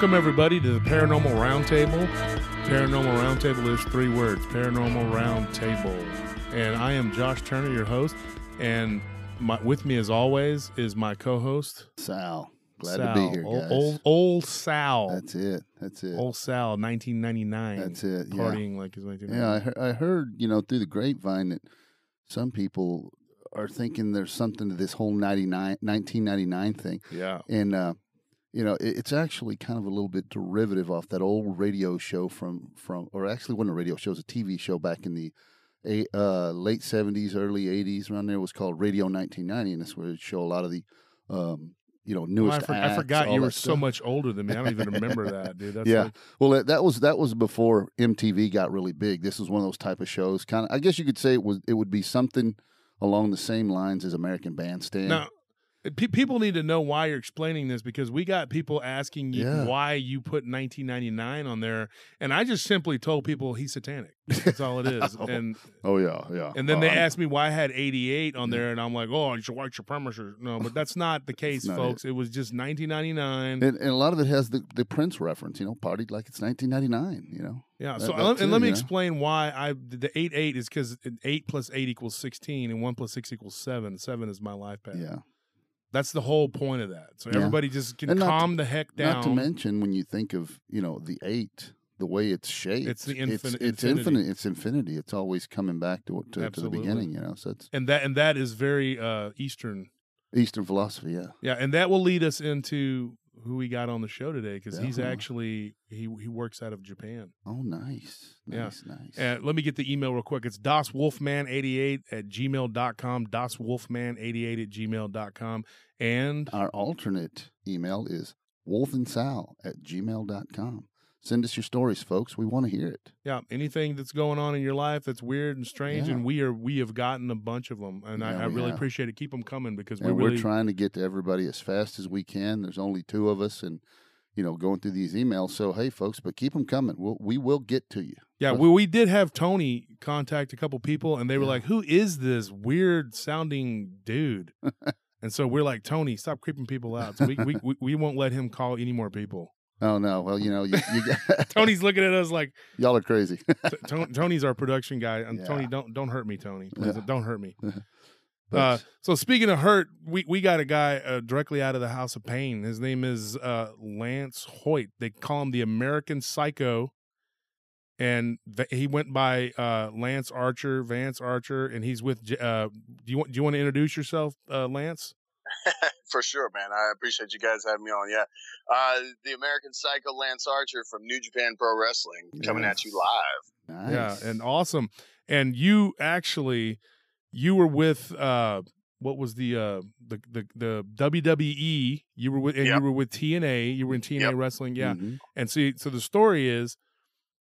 Welcome, everybody, to the Paranormal Roundtable. Paranormal Roundtable is three words Paranormal Roundtable. And I am Josh Turner, your host. And my, with me, as always, is my co host, Sal. Glad Sal. to be here, Old, guys. old, old Sal. That's it. That's it. Old Sal, 1999. That's it. Yeah. Partying like his 1999. Yeah, I heard, I heard, you know, through the grapevine that some people are thinking there's something to this whole 99, 1999 thing. Yeah. And, uh, you know, it, it's actually kind of a little bit derivative off that old radio show from, from or actually wasn't a radio show, it was a TV show back in the a, uh, late 70s, early 80s. Around there it was called Radio 1990, and that's where it show a lot of the, um, you know, Well, newest I, for- I forgot you were so much older than me. I don't even remember that, dude. That's Yeah. like- Well, that- that was that was before MTV got really big. This was one of those type of shows. Kind of, I guess you could say it was. It would be something along the same lines as American Bandstand. Now, pe- people need to know why you're explaining this because we got people asking you Yeah. why you put 1999 on there, and I just simply told people he's satanic. That's all it is. Oh, and oh yeah, yeah. and then Oh, they I'm- asked me why I had 88 on there, and I'm like, oh, it's your white supremacist. No, but that's not the case, not folks. It. was just 1999. And, and a lot of it has the, the Prince reference. You know, partied like it's 1999. You know. yeah. that- So uh, that and too, let me yeah. explain why I the 8 8 is because 8 plus 8 equals 16, and 1 plus 6 equals 7. 7 is my life path. Yeah. That's the whole point of that. So Yeah. everybody just can not to- calm the heck down. Not to mention when you think of you know the eight, the way it's shaped. It's the It's, it's infinite. It's infinity. It's always coming back to to, to the beginning. You know. So it's and that and that is very uh eastern Eastern philosophy. Yeah. yeah and that will lead us into who we got on the show today because he's actually he he works out of japan Oh, nice. Yeah. Nice. Nice. and let me get the email real quick it's doswolfman88 at gmail.com doswolfman88 at gmail.com and Our alternate email is wolfandsal at gmail.com. Send us your stories, folks. We want to hear it. yeah anything that's going on in your life that's weird and strange Yeah. and we are we have gotten a bunch of them and I, Yeah, I we really have. appreciate it keep them coming because we And really we're trying to get to everybody as fast as we can. There's only two of us and, you know, going through these emails. So, hey, folks, but keep them coming. We'll, we will get to you. Yeah, we, we did have Tony contact a couple people, and they were Yeah. like, "Who is this weird sounding dude?" and so we're like, "Tony, stop creeping people out. So we, we we we won't let him call any more people." Oh, no. Well, you know, you, you Tony's looking at us like, y'all are crazy. T- "Tony's our production guy, and Yeah. Tony, don't don't hurt me, Tony. Please, Yeah. don't hurt me." Uh, so speaking of hurt, we, we got a guy uh, directly out of the House of Pain. His name is uh, Lance Hoyt. They call him the American Psycho, and he went by uh, Lance Archer, Vance Archer, and he's with. J- Uh, do you want do you want to introduce yourself, uh, Lance? For sure, man. I appreciate you guys having me on. Yeah. Uh, the American Psycho Lance Archer from New Japan Pro Wrestling coming at you live. nice. Yeah, and awesome. And you actually, you were with. Uh, what was the uh the the the WWE? You were with and Yep. you were with TNA. You were in TNA Yep. wrestling, yeah. Mhm. And see, so the story is,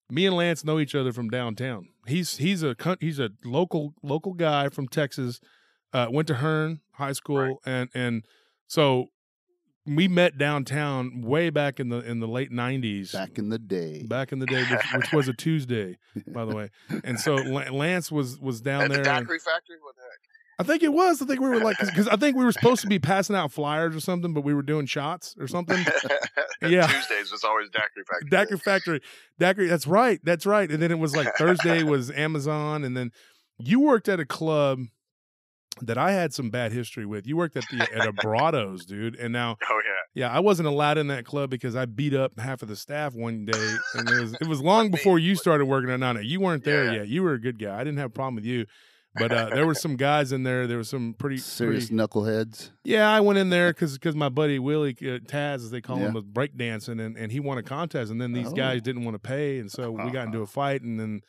me and Lance know each other from downtown. He's he's a he's a local local guy from Texas. Uh, went to Hearne High School, Right. and and so we met downtown way back in the in the late nineties. Back in the day. Back in the day, which, which was a Tuesday, by the way, and so Lance was was down At the there. and- Factory? What the heck? I think it was. I think we were like because I think we were supposed to be passing out flyers or something, but we were doing shots or something. Yeah. Tuesdays was always Daiquiri Factory. Daiquiri Factory. Daiquiri, that's right. That's right. And then it was like Thursday was Amazon. And then you worked at a club that I had some bad history with. You worked at the at a Brados, dude. And now Oh, yeah. yeah, I wasn't allowed in that club because I beat up half of the staff one day. And it was it was long before you started working at Nana. You weren't there Yeah. yet. You were a good guy. I didn't have a problem with you. But uh, there were some guys in there. There were some pretty Serious pretty- knuckleheads. yeah, I went in there because my buddy Willie uh, Taz, as they call him, was breakdancing, and, and he won a contest. And then these Oh. guys didn't want to pay, and so we got into a fight. And then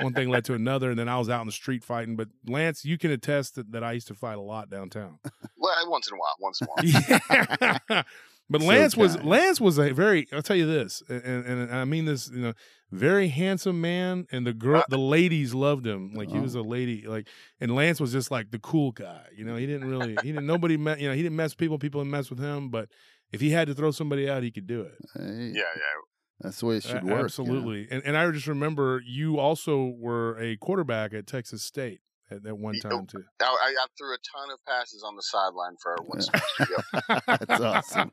one thing led to another, and then I was out in the street fighting. But Lance, you can attest that, that I used to fight a lot downtown. Well, once in a while. Once in a while. Yeah. but So Lance was. Lance was a very I'll tell you this, and, and, and I mean this, you know, very handsome man, and the girl, the ladies loved him. Like he was uh-huh. a lady, like, and Lance was just like the cool guy. You know, he didn't really, he didn't nobody met, you know, he didn't mess with people, people didn't mess with him. But if he had to throw somebody out, he could do it. Hey, Yeah, yeah. That's the way it should A- work. you know? Absolutely. And and I just remember you also were a quarterback at Texas State. At, at one You- time oh, too. I, I I threw a ton of passes on the sideline for our one That's awesome.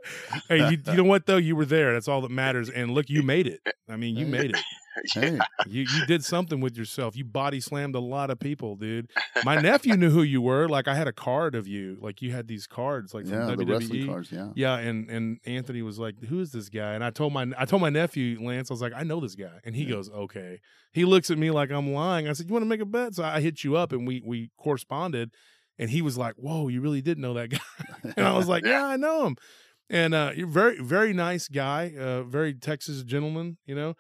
hey, you, you know what though? You were there. That's all that matters. And look, you made it. I mean, you made it. Hey, You you did something with yourself. You body slammed a lot of people, dude. My nephew knew who you were. Like I had a card of you. Like you had these cards, like from yeah, WWE. the wrestling cards. Yeah. Yeah, and and Anthony was like, "Who is this guy?" And I told my I told my nephew Lance, I was like, "I know this guy," and he Yeah. goes, "Okay." He looks at me like I'm lying. I said, "You want to make a bet?" So I hit you up, and we we corresponded, and he was like, "Whoa, you really did know that guy?" and I was like, "Yeah, I know him." And uh, you're very very nice guy, uh, very Texas gentleman. You know,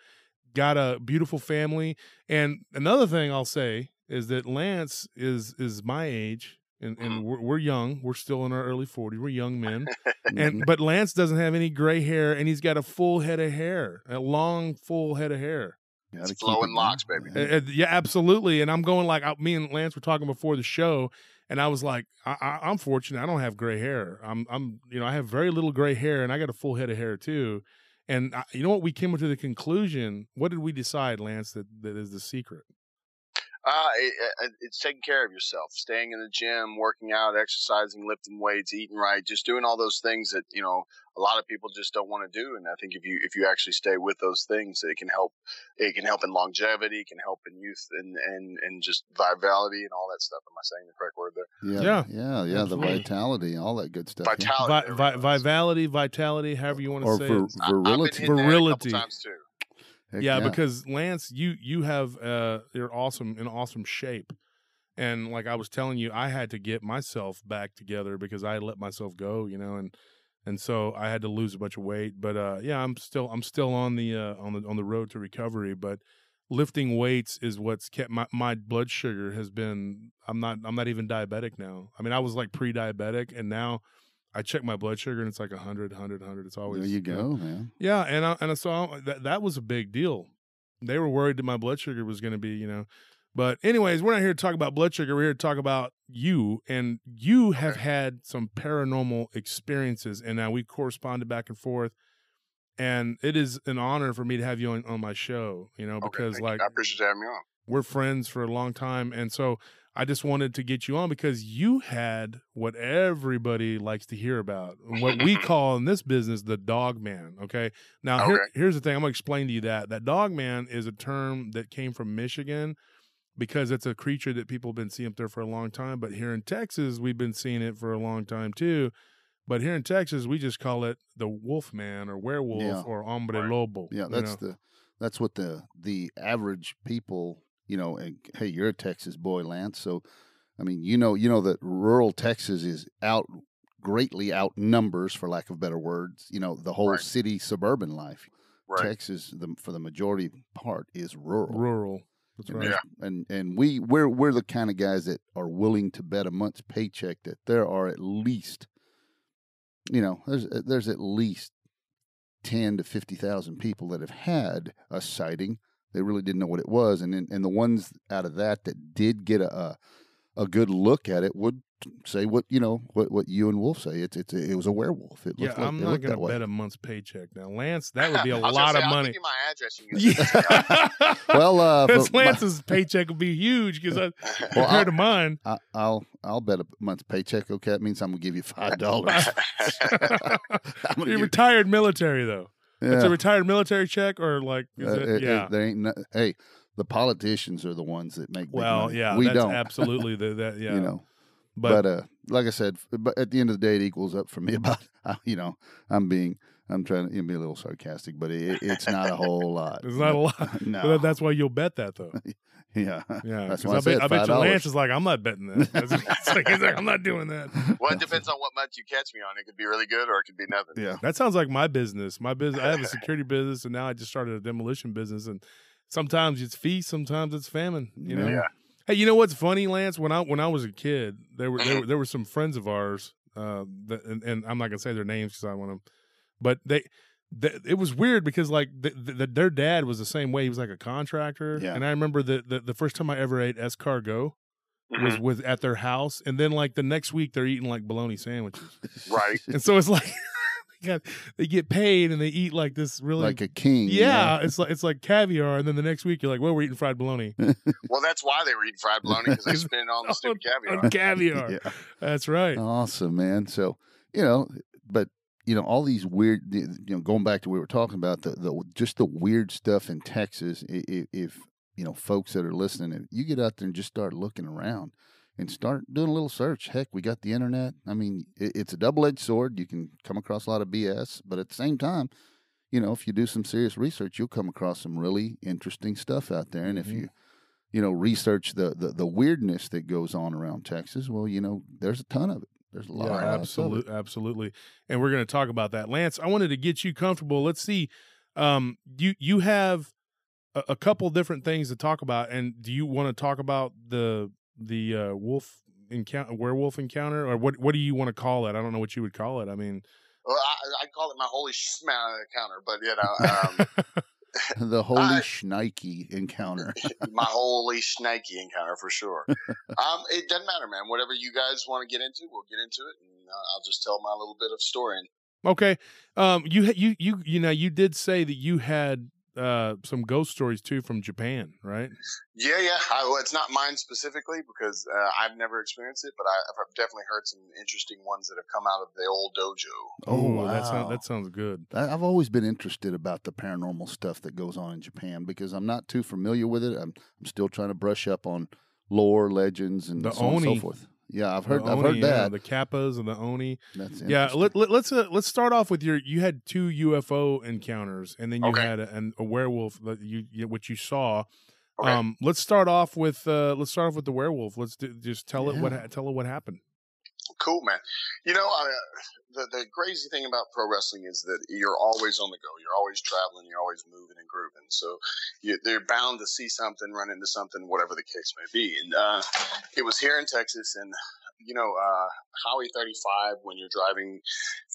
got a beautiful family. And another thing I'll say is that Lance is is my age. And, and we're, we're young. We're still in our early 40s. We're young men and but Lance doesn't have any gray hair, and he's got a full head of hair, a long, full head of hair. It's flowing it, locks, baby. Uh, uh, yeah, absolutely. And I'm going like I, me and Lance were talking before the show, and I was like, I, I, I'm fortunate. I don't have gray hair. I'm, I'm, you know, I have very little gray hair, and I got a full head of hair too. And I, you know what? We came to the conclusion. What did we decide, Lance? That that is the secret. Uh, it, it- it's taking care of yourself, staying in the gym, working out, exercising, lifting weights, eating right, just doing all those things that you know a lot of people just don't want to do. And I think if you if you actually stay with those things, it can help. It can help in longevity, it can help in youth and and and just vitality and all that stuff. Am I saying the correct word there? Yeah, Yeah. yeah, yeah. The vitality, all that good stuff. yeah. Vitality. Vi- vi- vitality, vitality, however you want to Or say vir- it. I- I've been virility. a Virility. times too. Heck yeah, because Lance, you you have uh you're awesome in awesome shape. And like I was telling you, I had to get myself back together because I let myself go, you know, and and so I had to lose a bunch of weight. But uh yeah, I'm still I'm still on the uh on the on the road to recovery, but lifting weights is what's kept my my blood sugar has been I'm not I'm not even diabetic now. I mean, I was like pre-diabetic and now I check my blood sugar and it's like 100 100 100. It's always there you know, go, man. yeah, and I, and I, that that was a big deal. They were worried that my blood sugar was going to be, you know. But anyways, we're not here to talk about blood sugar. We're here to talk about you, and you have had some paranormal experiences, and now we corresponded back and forth. And it is an honor for me to have you on, on my show, you know, Okay, because thank you. like I appreciate having me on. we're friends for a long time and so i just wanted to get you on because you had what everybody likes to hear about what we call in this business the dog man okay now here, here's the thing i'm going to explain to you that that dog man is a term that came from michigan because it's a creature that people have been seeing up there for a long time but here in texas we've been seeing it for a long time too but here in texas we just call it the wolf man or werewolf Yeah. or hombre Right. lobo Yeah, you that's know? the that's what the the average people, you know. And hey, you're a Texas boy, Lance. So, I mean, you know, you know that rural Texas is out greatly outnumbers, for lack of better words. You know, the whole Right. city suburban life. Right. Texas, the, for the majority part, is rural. rural that's right. There's- And and we we're we're the kind of guys that are willing to bet a month's paycheck that there are at least, you know, there's uh, there's at least ten to fifty thousand people that have had a sighting. They really didn't know what it was, and and the ones out of that that did get a, a a good look at it would say what you know what what you and Wolf say. It's it's it was a werewolf. It Yeah, looked like, I'm not looked going that to way. bet a month's paycheck. Now, Lance, that would be a lot say, of I'll money. My address. you can send it to Yeah. well, uh, for my- Lance's paycheck would be huge because. Well, compared to mine. I, I'll I'll bet a month's paycheck. Okay, that means I'm gonna give you five dollars. You're give- retired military though. It's a retired military check or like is Uh, it? it- it- yeah. there ain't no, hey, the politicians are the ones that make. well, money. yeah, we that's don't. absolutely the that yeah. You know, but, but, uh, like I said, but at the end of the day, it equals up for me about. uh, You know, I'm being, I'm trying to be a little sarcastic, but it, it's not a whole lot. it's not a lot. no, But that's why you'll bet that though. yeah, Yeah, That's 'cause why I I, bet, I bet you Lance is like, I'm not betting that. It's like, he's like, I'm not doing that. well, it depends on what month you catch me on. It could be really good or it could be nothing. Yeah, That sounds like my business. My business. I have a security business, and now I just started a demolition business. And sometimes it's feast, sometimes it's famine. You know. Yeah. Hey, you know what's funny, Lance? When I when I was a kid, there were there were, there were some friends of ours, uh, that, and, and I'm not gonna say their names because I want to, but they. th- It was weird because like the, the, their dad was the same way. He was like a contractor, Yeah. and I remember the, the the first time I ever ate escargot was Mhm. was at their house, and then like the next week they're eating like bologna sandwiches, Right. and so it's like got they get paid and they eat like this really like a king. yeah, it's like it's like caviar, and then the next week you're like, well, we're eating fried bologna Well, that's why they were eating fried bologna because they spent it on the stupid caviar. caviar. yeah. That's right. Awesome, man. So, you know, but you know, all these weird, you know, going back to what we were talking about, the, the just the weird stuff in Texas. If, if you know, folks that are listening, if you get out there and just start looking around and start doing a little search. Heck, we got the internet. I mean, it, it's a double edged sword. You can come across a lot of BS, but at the same time, you know, if you do some serious research, you'll come across some really interesting stuff out there. And if Mhm. you you know, research the, the the weirdness that goes on around Texas. Well, you know, there's a ton of it. There's a lot. Yeah, of it. absolutely, absolutely. And we're going to talk about that, Lance. I wanted to get you comfortable. Let's see. Um, you you have a, a couple different things to talk about, and do you want to talk about the the uh, wolf encounter, werewolf encounter, or what? What do you want to call it? I don't know what you would call it. I mean, Well, I, I call it my holy schma counter, but you know, um, the holy I- shnikey encounter. my holy snaky encounter for sure. um, it doesn't matter, man. Whatever you guys want to get into, we'll get into it, and uh, I'll just tell my little bit of story. And okay. Um, you you you you know you did say that you had uh some ghost stories too from Japan, right? yeah, yeah, I, well, it's not mine specifically because uh, I've never experienced it, but I, I've definitely heard some interesting ones that have come out of the old dojo. Oh, that sounds that sounds good. I- I've always been interested about the paranormal stuff that goes on in Japan because I'm not too familiar with it. I'm, I'm still trying to brush up on lore, legends, and The so on and so forth. Yeah, I've heard. The I've Oni, heard yeah, that. the kappas and the oni. That's Yeah, interesting. let, let, let's uh, let's start off with your. You had two UFO encounters, and then you Okay. had a, an, a werewolf that you, you what you saw. Okay. Um, let's start off with uh, let's start off with the werewolf. Let's do, just tell it what tell it what happened. Cool, man. You know, uh, the the crazy thing about pro wrestling is that you're always on the go. You're always traveling. You're always moving and grooving. So you, they're bound to see something, run into something, whatever the case may be. And uh, it was here in Texas, and you know, uh, Highway 35. When you're driving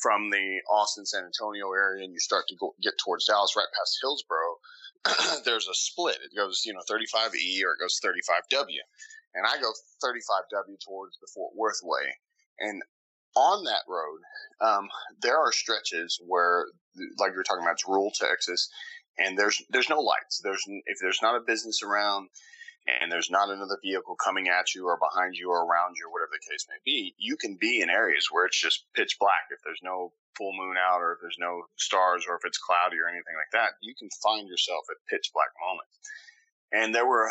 from the Austin San Antonio area and you start to go, get towards Dallas, right past Hillsboro, there's a split. It goes, you know, 35E or it goes 35W. And I go 35W towards the Fort Worth way. And on that road, um, there are stretches where, like you were talking about, it's rural Texas, and there's there's no lights. There's if there's not a business around, and there's not another vehicle coming at you or behind you or around you or whatever the case may be, you can be in areas where it's just pitch black. If there's no full moon out, or if there's no stars, or if it's cloudy or anything like that, you can find yourself at pitch black moments. And there were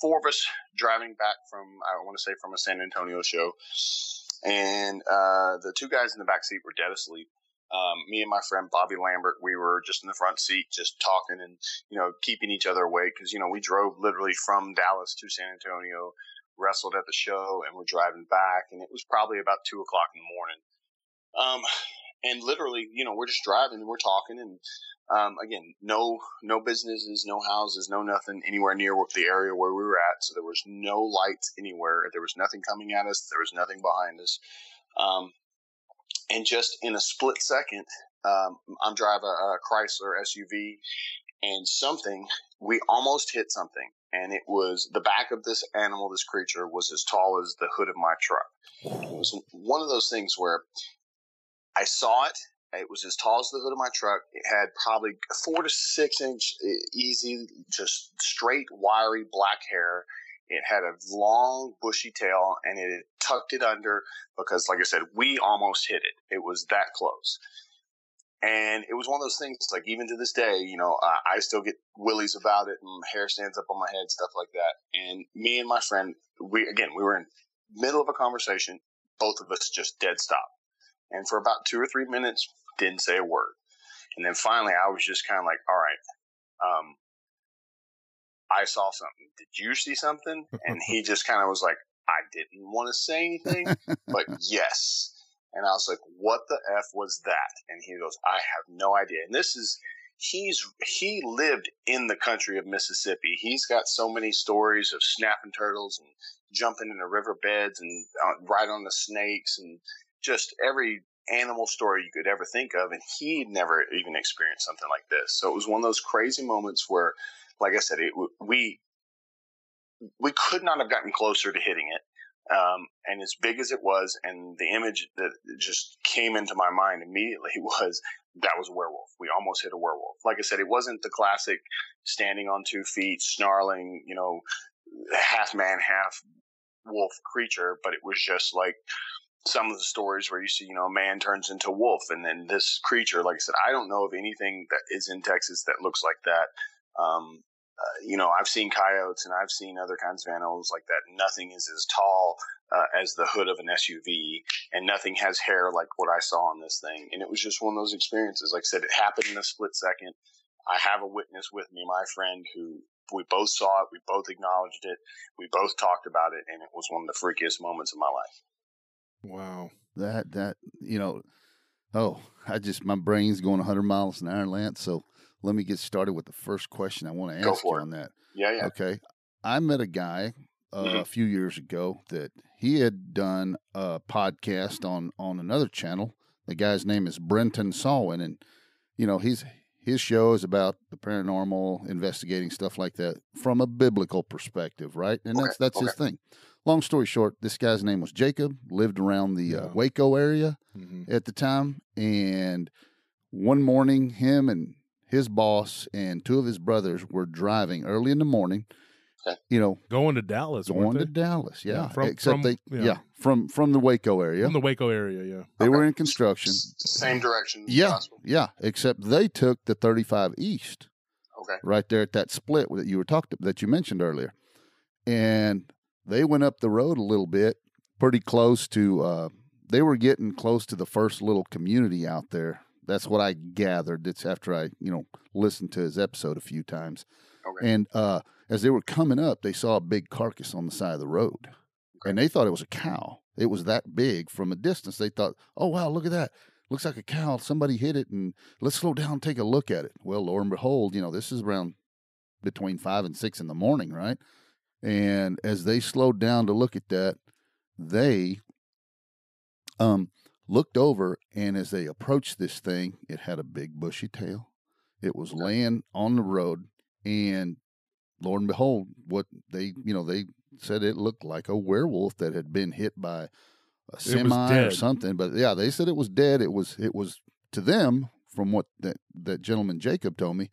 four of us driving back from, I want to say, from a San Antonio show and uh, the two guys in the back seat were dead asleep. Um, me and my friend Bobby Lambert, we were just in the front seat, just talking and you know keeping each other awake because you know we drove literally from Dallas to San Antonio, wrestled at the show, and we're driving back, and it was probably about two o'clock in the morning. Um, and literally, you know, we're just driving, and we're talking, and um, again, no no businesses, no houses, no nothing anywhere near the area where we were at. So there was no lights anywhere. There was nothing coming at us. There was nothing behind us. Um, and just in a split second, um, I'm driving a, a Chrysler SUV, and something we almost hit something, and it was the back of this animal. This creature was as tall as the hood of my truck. It was one of those things where I saw it. It was as tall as the hood of my truck. It had probably four to six inch easy, just straight, wiry black hair. It had a long, bushy tail, and it tucked it under because, like I said, we almost hit it. It was that close. And it was one of those things, like even to this day, you know, I, I still get willies about it, and hair stands up on my head, stuff like that. And me and my friend, we again, we were in middle of a conversation. Both of us just dead stop. And for about two or three minutes, didn't say a word. And then finally, I was just kind of like, all right, um, I saw something. Did you see something? And he just kind of was like, I didn't want to say anything, but yes. And I was like, what the F was that? And he goes, I have no idea. And this is, he's, he lived in the country of Mississippi. He's got so many stories of snapping turtles and jumping in the riverbeds and uh, right on the snakes and just every animal story you could ever think of. And he'd never even experienced something like this. So it was one of those crazy moments where, like I said, it, we, we could not have gotten closer to hitting it. Um, and as big as it was, and the image that just came into my mind immediately was that was a werewolf. We almost hit a werewolf. Like I said, it wasn't the classic standing on two feet, snarling, you know, half man, half wolf creature, but it was just like some of the stories where you see, you know, a man turns into a wolf, and then this creature, like I said, I don't know of anything that is in Texas that looks like that. Um, uh, you know, I've seen coyotes and I've seen other kinds of animals like that. Nothing is as tall uh, as the hood of an SUV, and nothing has hair like what I saw on this thing. And it was just one of those experiences. Like I said, it happened in a split second. I have a witness with me, my friend, who we both saw it, we both acknowledged it, we both talked about it, and it was one of the freakiest moments of my life. Wow. That that you know, oh, I just my brain's going 100 miles an hour, Lance. So let me get started with the first question I want to ask you it. on that. Yeah, yeah. Okay, I met a guy uh, Mhm. a few years ago that he had done a podcast on on another channel. The guy's name is Brenton Sawin, and you know he's his show is about the paranormal, investigating stuff like that from a biblical perspective, right? And Okay, that's that's his thing. Long story short, this guy's name was Jacob. Lived around the uh, Waco area hmm at the time. And one morning, him and his boss and two of his brothers were driving early in the morning. You know, Going to Dallas. going to? Dallas. Yeah, Yeah, from- except from- they, yeah. yeah. from from the Waco area. From the Waco area, yeah. they were in construction. Same direction. Yeah, possible. yeah. Except they took the 35 east Okay. right there at that split that you were talked that you mentioned earlier, and they went up the road a little bit, pretty close to. Uh, they were getting close to the first little community out there. That's what I gathered. It's after I, you know, listened to his episode a few times, Okay. and uh, as they were coming up, they saw a big carcass on the side of the road, Okay. and they thought it was a cow. It was that big from a distance. They thought, "Oh wow, look at that! Looks like a cow. Somebody hit it, and let's slow down and take a look at it." Well, lo and behold, you know, this is around between five and six in the morning, right? And as they slowed down to look at that, they um looked over, and as they approached this thing, it had a big bushy tail. It was laying on the road, and lo and behold, what they you know they said it looked like a werewolf that had been hit by a semi or something. But yeah, they said it was dead. It was it was to them from what that that gentleman Jacob told me.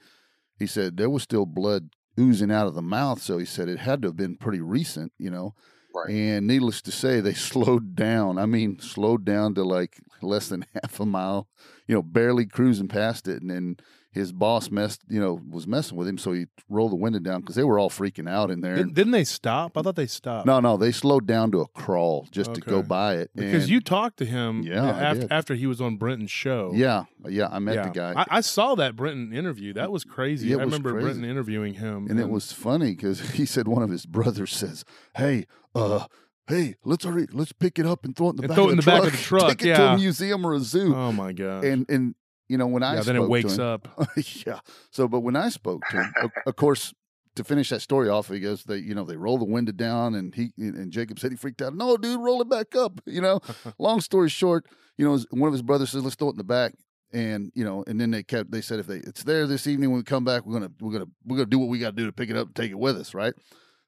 He said there was still blood oozing out of the mouth, so he said it had to have been pretty recent, you know. Right. And needless to say, they slowed down. I mean, slowed down to like less than half a mile, you know, barely cruising past it. And then his boss messed, you know, was messing with him. So he rolled the window down because they were all freaking out in there. Didn't, didn't they stop? I thought they stopped. no, no, they slowed down to a crawl just to go Okay. by it. Because And- you talked to him Yeah, after, after he was on Brenton's show. yeah, yeah, I met Yeah. the guy. I, I saw that Brenton interview. That was crazy. It I was remember crazy. Brenton interviewing him. and it was funny because he said one of his brothers says, "Hey, uh, hey, let's hurry, let's pick it up and throw it in the, back, throw of the in the back truck, of the truck, take it to a museum or a zoo." Oh my god. and and you know when I yeah, then it wakes him- up. yeah. So, but when I spoke to him, of, of course, to finish that story off, he goes, they, you know, they roll the window down, and he and Jacob said he freaked out. No, dude, roll it back up. You know. Long story short, you know, one of his brothers says, let's throw it in the back. And you know, and then they kept. They said if they it's there this evening when we come back, we're gonna we're gonna we're gonna do what we got to do to pick it up and take it with us, right?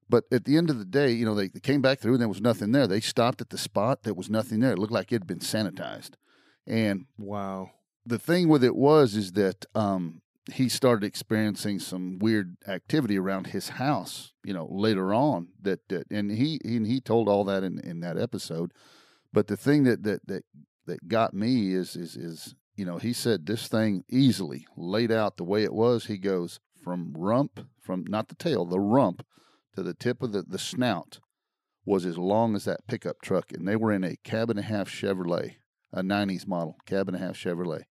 But at the end of the day, you know, they, they came back through and there was nothing there. They stopped at the spot. There was nothing there. It looked like it had been sanitized. And Wow. The thing with it was is that um, he started experiencing some weird activity around his house. You know, later on that, that and he and he told all that in, in that episode. But the thing that that that that got me is is is you know he said this thing easily laid out the way it was. He goes from rump from not the tail the rump to the tip of the the snout was as long as that pickup truck, and they were in a cab and a half Chevrolet, a '90s model cab and a half Chevrolet.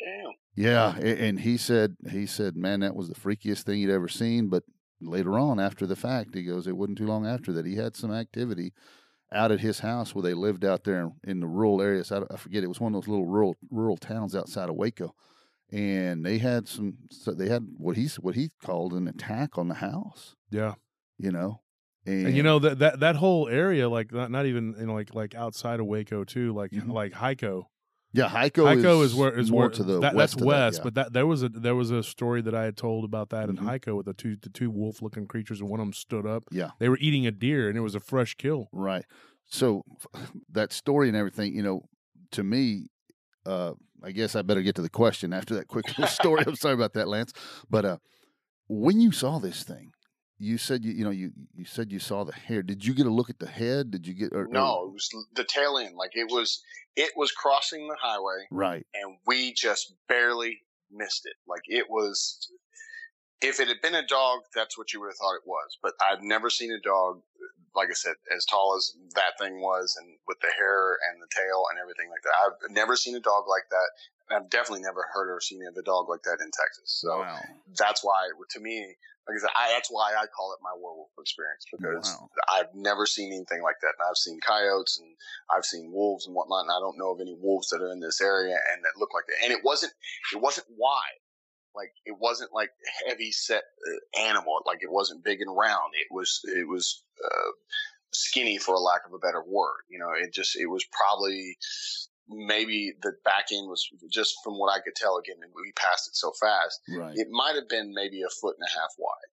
Damn. Yeah, and he said he said, man, that was the freakiest thing he'd ever seen. But later on, after the fact, he goes, it wasn't too long after that he had some activity out at his house where they lived out there in, in the rural areas. I, I forget it was one of those little rural rural towns outside of Waco, and they had some. So they had what he what he called an attack on the house. Yeah. You know, and, And you know that that that whole area, like not, not even you know, like like outside of Waco too, like Mhm. like Hico. Yeah, Hico, Hico is, is where is more where to the that, west. that's west, that, yeah. but that there was a there was a story that I had told about that Mhm. in Hico with the two the two wolf looking creatures and one of them stood up. Yeah. They were eating a deer and it was a fresh kill. Right. So that story and everything, you know, to me, uh, I guess I better get to the question after that quick little story. I'm sorry about that, Lance. But uh, when you saw this thing, you said you you know you you said you saw the hair. Did you get a look at the head? Did you get or, no? It was the tail end. Like it was it was crossing the highway, right? And we just barely missed it. Like it was. If it had been a dog, that's what you would have thought it was. But I've never seen a dog, like I said, as tall as that thing was, and with the hair and the tail and everything like that. I've never seen a dog like that. I've definitely never heard or seen a dog like that in Texas. So wow. that's why, to me, like I said, I, that's why I call it my werewolf experience because wow. I've never seen anything like that. And I've seen coyotes and I've seen wolves and whatnot, and I don't know of any wolves that are in this area and that look like that. And it wasn't, it wasn't wide. Like it wasn't like heavy set uh, animal. Like it wasn't big and round. It was, it was, uh, skinny for a lack of a better word. You know, it just, it was probably maybe the back end was just from what I could tell again, we passed it so fast. Right. It might have been maybe a foot and a half wide.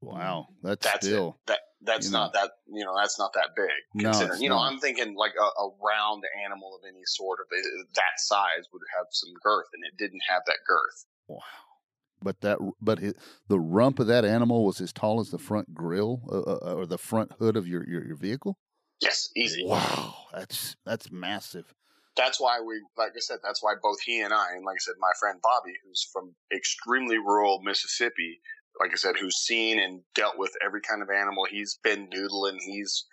Wow, that's, that's still it. that that's not know. that you know that's not that big. No, considering you know not. I'm thinking like a, a, round animal of any sort of uh, that size would have some girth, and it didn't have that girth. Wow. But that, but it, the rump of that animal was as tall as the front grill uh, uh, or the front hood of your, your, your vehicle. Yes, easy. Wow, that's that's massive that's why we, like I said, that's why both he and I, and like I said, my friend Bobby, who's from extremely rural Mississippi, like I said, who's seen and dealt with every kind of animal. He's been noodling, he's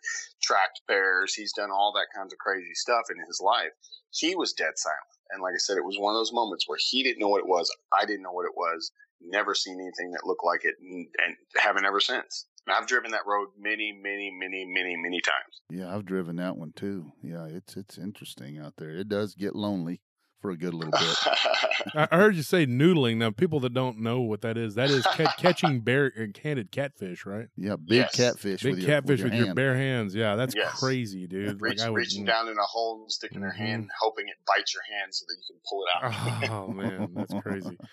tracked bears, he's done all that kinds of crazy stuff in his life. He was dead silent. And like I said, it was one of those moments where he didn't know what it was. I didn't know what it was. Never seen anything that looked like it and, and haven't ever since. I've driven that road many, many, many, many, many times. Yeah, I've driven that one too. Yeah, it's it's interesting out there. It does get lonely for a good little bit. I heard you say noodling. Now, people that don't know what that is, that is ca- catching bare handed catfish, right? Yeah, big yes. catfish. Big with catfish your, with, your, with your, bare hands. Yeah, that's yes. crazy, dude. Reach, like reaching down in a hole and sticking mm-hmm. their hand, hoping it bites your hand so that you can pull it out. oh man, that's crazy.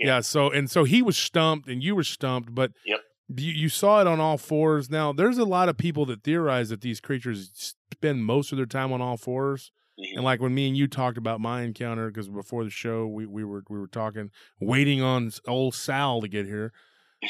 Yeah. yeah. So and so he was stumped and you were stumped, but yep. You, you saw it on all fours. Now, there's a lot of people that theorize that these creatures spend most of their time on all 4s mm-hmm. And like when me and you talked about my encounter, because before the show we, we were we were talking, waiting on old Sal to get here.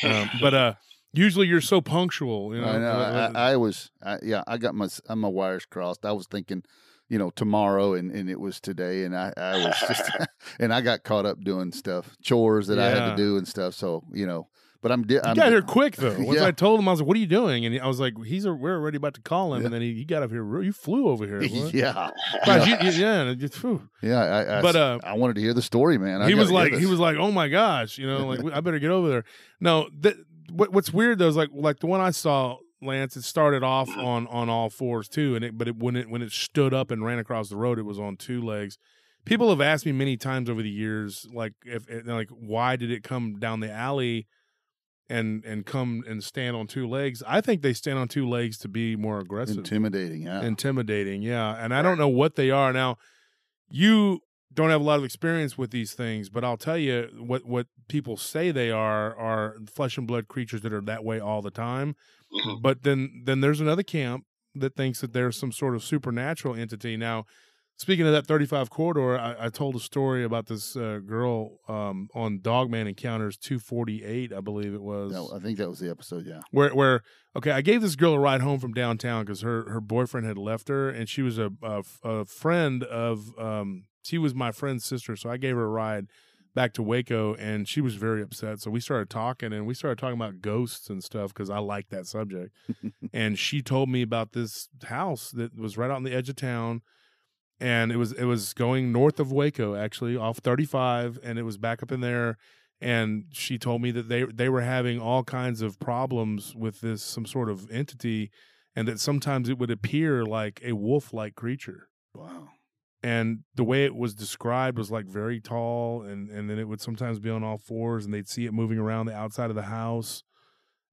Um, but uh, usually you're so punctual. You know, I, know. I, I was, I, yeah, I got my my wires crossed. I was thinking, you know, tomorrow, and, and it was today, and I, I was just, and I got caught up doing stuff, chores that yeah. I had to do and stuff. So you know, but I'm, di- I'm got here quick though. Once yeah. I told him, I was like, "What are you doing?" And I was like, "He's a, we're already about to call him." Yeah. And then he, he got up here. You flew over here. yeah, yeah. You, yeah, just, yeah. I, I, but uh, I wanted to hear the story, man. I he was like, he was like, "Oh my gosh," you know, like I better get over there. No, th- what, what's weird though is like like the one I saw. Lance, it started off on on all fours too, and it but it when it when it stood up and ran across the road, it was on two legs people have asked me many times over the years like if like why did it come down the alley and and come and stand on two legs. I think they stand on two legs to be more aggressive, intimidating. Yeah, intimidating. Yeah, and I don't know what they are now. You don't have a lot of experience with these things, but I'll tell you what what people say they are are flesh and blood creatures that are that way all the time. Mm-hmm. But then then there's another camp that thinks that there's some sort of supernatural entity. Now, Speaking of that 35 corridor, I, I told a story about this uh, girl um, on Dogman Encounters 248, I believe it was. No, I think that was the episode, yeah. Where, where okay, I gave this girl a ride home from downtown because her, her boyfriend had left her, and she was a, a, a friend of, um, she was my friend's sister, so I gave her a ride back to Waco, and she was very upset. So we started talking, and we started talking about ghosts and stuff because I like that subject. and she told me about this house that was right out on the edge of town and it was it was going north of Waco actually off 35 and it was back up in there and she told me that they they were having all kinds of problems with this some sort of entity and that sometimes it would appear like a wolf-like creature. Wow. And the way it was described was like very tall and and then it would sometimes be on all fours and they'd see it moving around the outside of the house.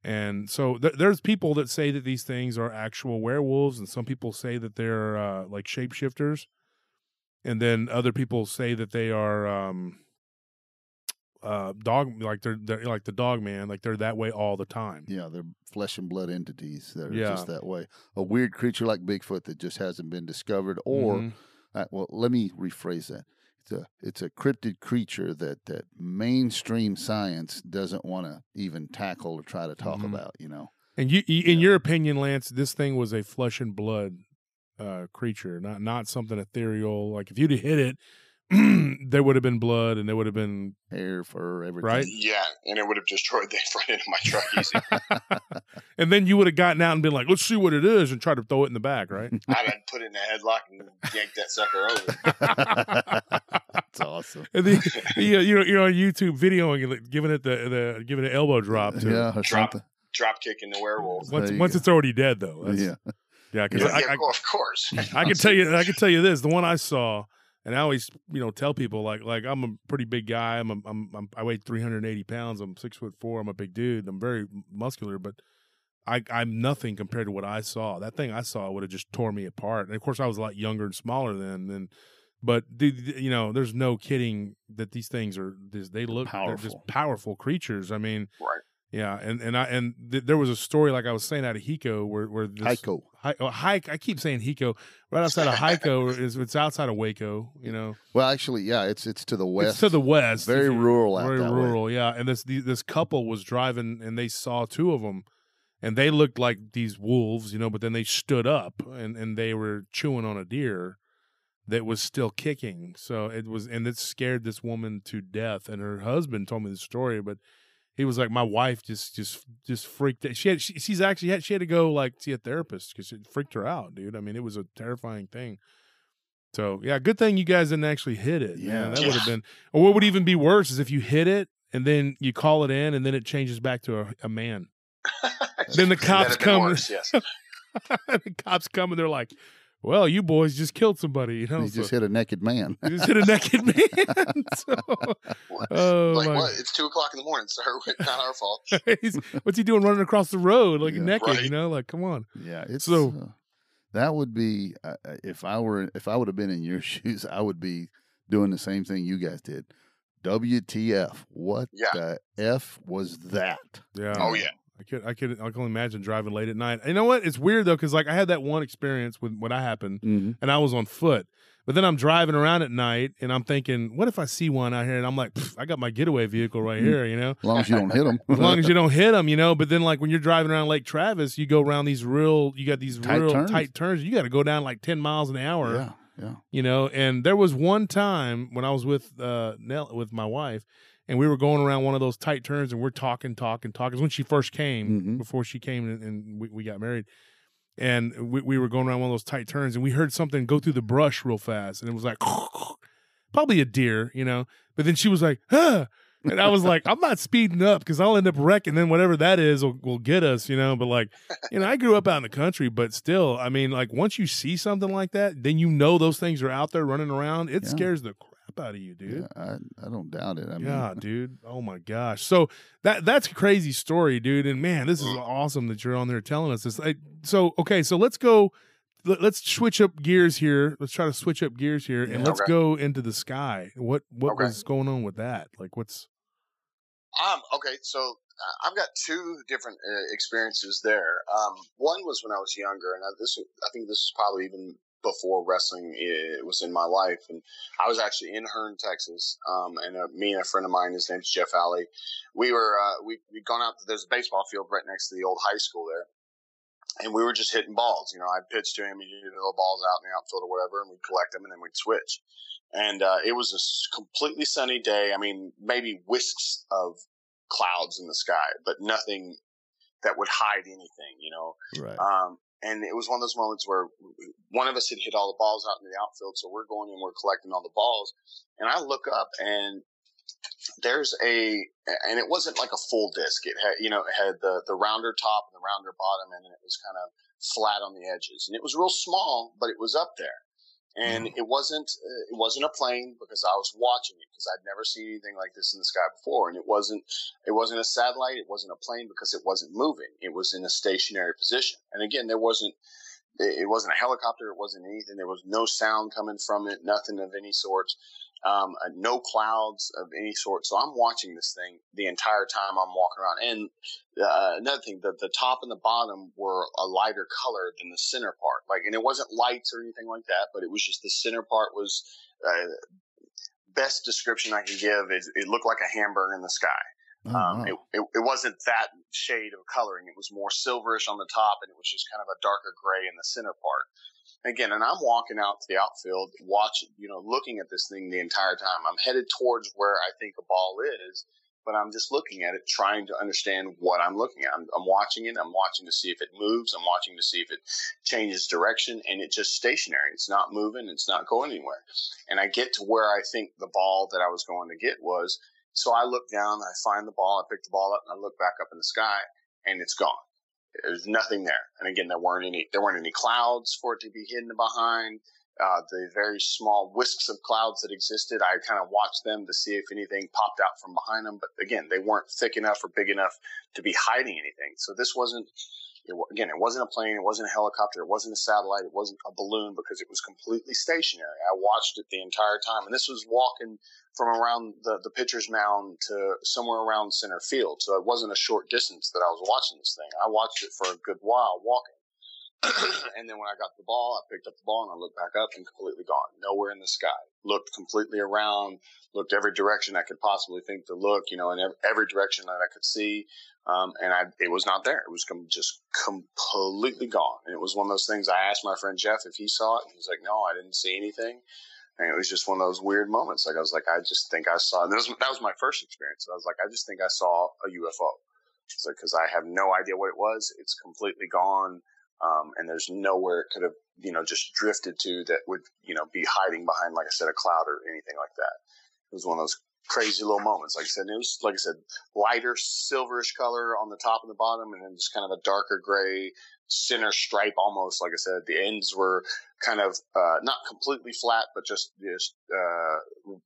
And so th- there's people that say that these things are actual werewolves, and some people say that they're uh, like shapeshifters and then other people say that they are um uh, dog like they're, they're like the dog man, like they're that way all the time. Yeah, they're flesh and blood entities that are Yeah. just that way. A weird creature like Bigfoot that just hasn't been discovered, or Mhm. uh, well, let me rephrase that. It's a it's a cryptid creature that that mainstream science doesn't want to even tackle or try to talk Mhm. about. You know, And you, you in Yeah. your opinion, Lance, this thing was a flesh and blood uh, creature, not not something ethereal. Like if you'd have hit it, there would have been blood, and there would have been hair, fur, everything. Right? Yeah, and it would have destroyed the front end of my truck easy. and then you would have gotten out and been like, "Let's see what it is," and try to throw it in the back, right? I'd have put it in a headlock and yanked that sucker over. That's awesome. and then you know, you're you're on YouTube videoing and giving it the the giving it an elbow drop. To Yeah, or Drop. something. Drop kicking the werewolf. Once once it's already dead, though. That's, Yeah, yeah. Because Yeah, of course. I can tell you, I can tell you this: the one I saw, and I always, you know, tell people like, like I'm a pretty big guy. I'm, a, I'm, I'm I weigh 380 pounds. I'm six foot four. I'm a big dude. I'm very muscular, but I, I'm nothing compared to what I saw. That thing I saw would have just tore me apart. And of course, I was a lot younger and smaller then. And but the- you know, there's no kidding that these things are. This, they look they're Powerful. just powerful creatures. I mean, Right. Yeah. And and I and th- there was a story like I was saying out of Hiko where where this, Hico. Hi, oh, Hike. I keep saying Hiko. Right outside of Hiko is it's outside of Waco. You know, Well, actually, yeah, it's it's to the west. it's to the west. Very rural out Very that way. rural, yeah. And this the, this couple was driving, and they saw two of them, and they looked like these wolves, you know. But then they stood up, and and they were chewing on a deer that was still kicking. So it was, and it scared this woman to death. And her husband told me the story, but he was like, my wife just just just freaked. out. She had she, she's actually had she had to go like see a therapist because it freaked her out, dude. I mean, it was a terrifying thing. So yeah, good thing you guys didn't actually hit it. Yeah, Yeah. that would have been. Or what would even be worse is if you hit it and then you call it in and then it changes back to a, a man. Then the cops That'd have been come. worse, yes. the cops come and they're like, "Well, you boys just killed somebody." You know, He so- just hit a naked man. you just hit a naked man. so, What? oh like my what? It's two o'clock in the morning, sir. Not our fault. He's, what's he doing running across the road like Yeah. naked? Right. You know, like come on. Yeah, it's So- uh, that would be uh, uh, if I were if I would have been in your shoes, I would be doing the same thing you guys did. WTF? What Yeah. the f was that? Yeah. Oh yeah. I could, I could, I can only imagine driving late at night. You know what? It's weird though, because like I had that one experience with when I happened, Mm-hmm. and I was on foot. But then I'm driving around at night, and I'm thinking, what if I see one out here? And I'm like, I got my getaway vehicle right Mm. here, you know. As long as you don't hit them. As long as you don't hit them, you know. But then, like when you're driving around Lake Travis, you go around these real, you got these Tight real turns. tight turns. You got to go down like ten miles an hour. yeah, yeah. you know and there was one time when i was with uh Nell, with my wife and we were going around one of those tight turns and we're talking talking talking It's when she first came Mhm. before she came and, and we, we got married and we, we were going around one of those tight turns and we heard something go through the brush real fast and it was like probably a deer you know but then she was like huh and I was like, I'm not speeding up because I'll end up wrecking. Then whatever that is will, will get us, you know. But like, you know, I grew up out in the country, but still, I mean, like once you see something like that, then you know those things are out there running around. It Yeah. scares the crap out of you, dude. yeah I, I don't doubt it. I mean, Yeah, dude. Oh my gosh. So that that's a crazy story, dude. And man, this is awesome that you're on there telling us this. Like, so okay, so let's go. Let, let's switch up gears here. Let's try to switch up gears here, and Yeah. let's Okay. go into the sky. What what Okay. was going on with that? Like, what's Um, okay, so uh, I've got two different uh, experiences there. Um, one was when I was younger, and I, this I think this is probably even before wrestling i was in my life, and I was actually in Hearne, Texas, um, and uh, me and a friend of mine, his name's Jeff Alley, we were uh, we we'd gone out. There's a baseball field right next to the old high school there. And we were just hitting balls. You know, I'd pitch to him, and he'd hit the little balls out in the outfield or whatever, and we'd collect them, and then we'd switch. And uh, it was a completely sunny day. I mean, maybe whisks of clouds in the sky, but nothing that would hide anything, you know. right. Um, and it was one of those moments where one of us had hit all the balls out in the outfield, so we're going and we're collecting all the balls. And I look up and there's a, and it wasn't like a full disc. It had, you know, it had the the rounder top and the rounder bottom, and it was kind of flat on the edges, and it was real small, but it was up there. And it wasn't uh, it wasn't a plane because I was watching it because I'd never seen anything like this in the sky before, and it wasn't it wasn't a satellite, it wasn't a plane because it wasn't moving. It was in a stationary position. And again, there wasn't it, wasn't a helicopter. It wasn't anything. There was no sound coming from it. Nothing of any sort, Um, uh, no clouds of any sort. So I'm watching this thing the entire time I'm walking around. And uh, another thing, the, the top and the bottom were a lighter color than the center part. Like, and it wasn't lights or anything like that, but it was just the center part was uh, best description I can give is it looked like a hamburger in the sky. Oh, um, wow. it, it, it, wasn't that shade of coloring. It was more silverish on the top, and it was just kind of a darker gray in the center part. Again, and I'm walking out to the outfield, watching, you know, looking at this thing the entire time. I'm headed towards where I think a ball is, but I'm just looking at it, trying to understand what I'm looking at. I'm, I'm, watching it. I'm watching to see if it moves. I'm watching to see if it changes direction, and it's just stationary. It's not moving. It's not going anywhere. And I get to where I think the ball that I was going to get was, so I look down, I find the ball, I pick the ball up, and I look back up in the sky, and it's gone. There's nothing there. And again, there weren't any there weren't any clouds for it to be hidden behind. Uh, the very small wisps of clouds that existed, I kind of watched them to see if anything popped out from behind them. But again, they weren't thick enough or big enough to be hiding anything. So this wasn't it, again, it wasn't a plane, it wasn't a helicopter, it wasn't a satellite, it wasn't a balloon because it was completely stationary. I watched it the entire time, and this was walking from around the, the pitcher's mound to somewhere around center field. So it wasn't a short distance that I was watching this thing. I watched it for a good while walking. and then when I got the ball, I picked up the ball and I looked back up and completely gone. Nowhere in the sky. Looked completely around, looked every direction I could possibly think to look, you know, in every direction that I could see. Um, and I, it was not there. It was com- just completely gone. And it was one of those things I asked my friend Jeff if he saw it. And he's like, no, I didn't see anything. And it was just one of those weird moments. Like I was like, I just think I saw. Was, that was my first experience. I was like, I just think I saw a UFO. Like because I have no idea what it was. It's completely gone, um, and there's nowhere it could have, you know, just drifted to that would, you know, be hiding behind, like I said, a cloud or anything like that. It was one of those crazy little moments. Like I said, it was like I said, lighter silverish color on the top and the bottom, and then just kind of a darker gray center stripe, almost. Like I said, the ends were kind of uh, not completely flat, but just just uh,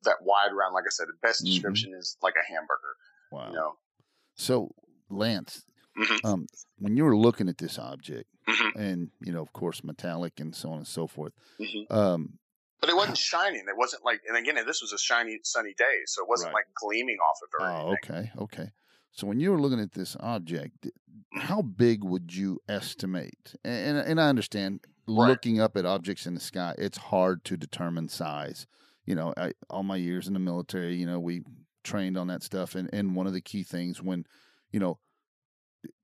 that wide round. Like I said, the best mm-hmm. description mm-hmm. is like a hamburger. Wow. You know. So Lance, mm-hmm. um, when you were looking at this object, mm-hmm. and you know, of course, metallic and so on and so forth, mm-hmm. um, but it wasn't shining. It wasn't like, and again, this was a shiny, sunny day, so it wasn't right. like gleaming off of it. oh, okay, okay. So when you were looking at this object, how big would you estimate? And and I understand right. looking up at objects in the sky, it's hard to determine size. You know, I, all my years in the military, you know, we trained on that stuff, and and one of the key things when, you know,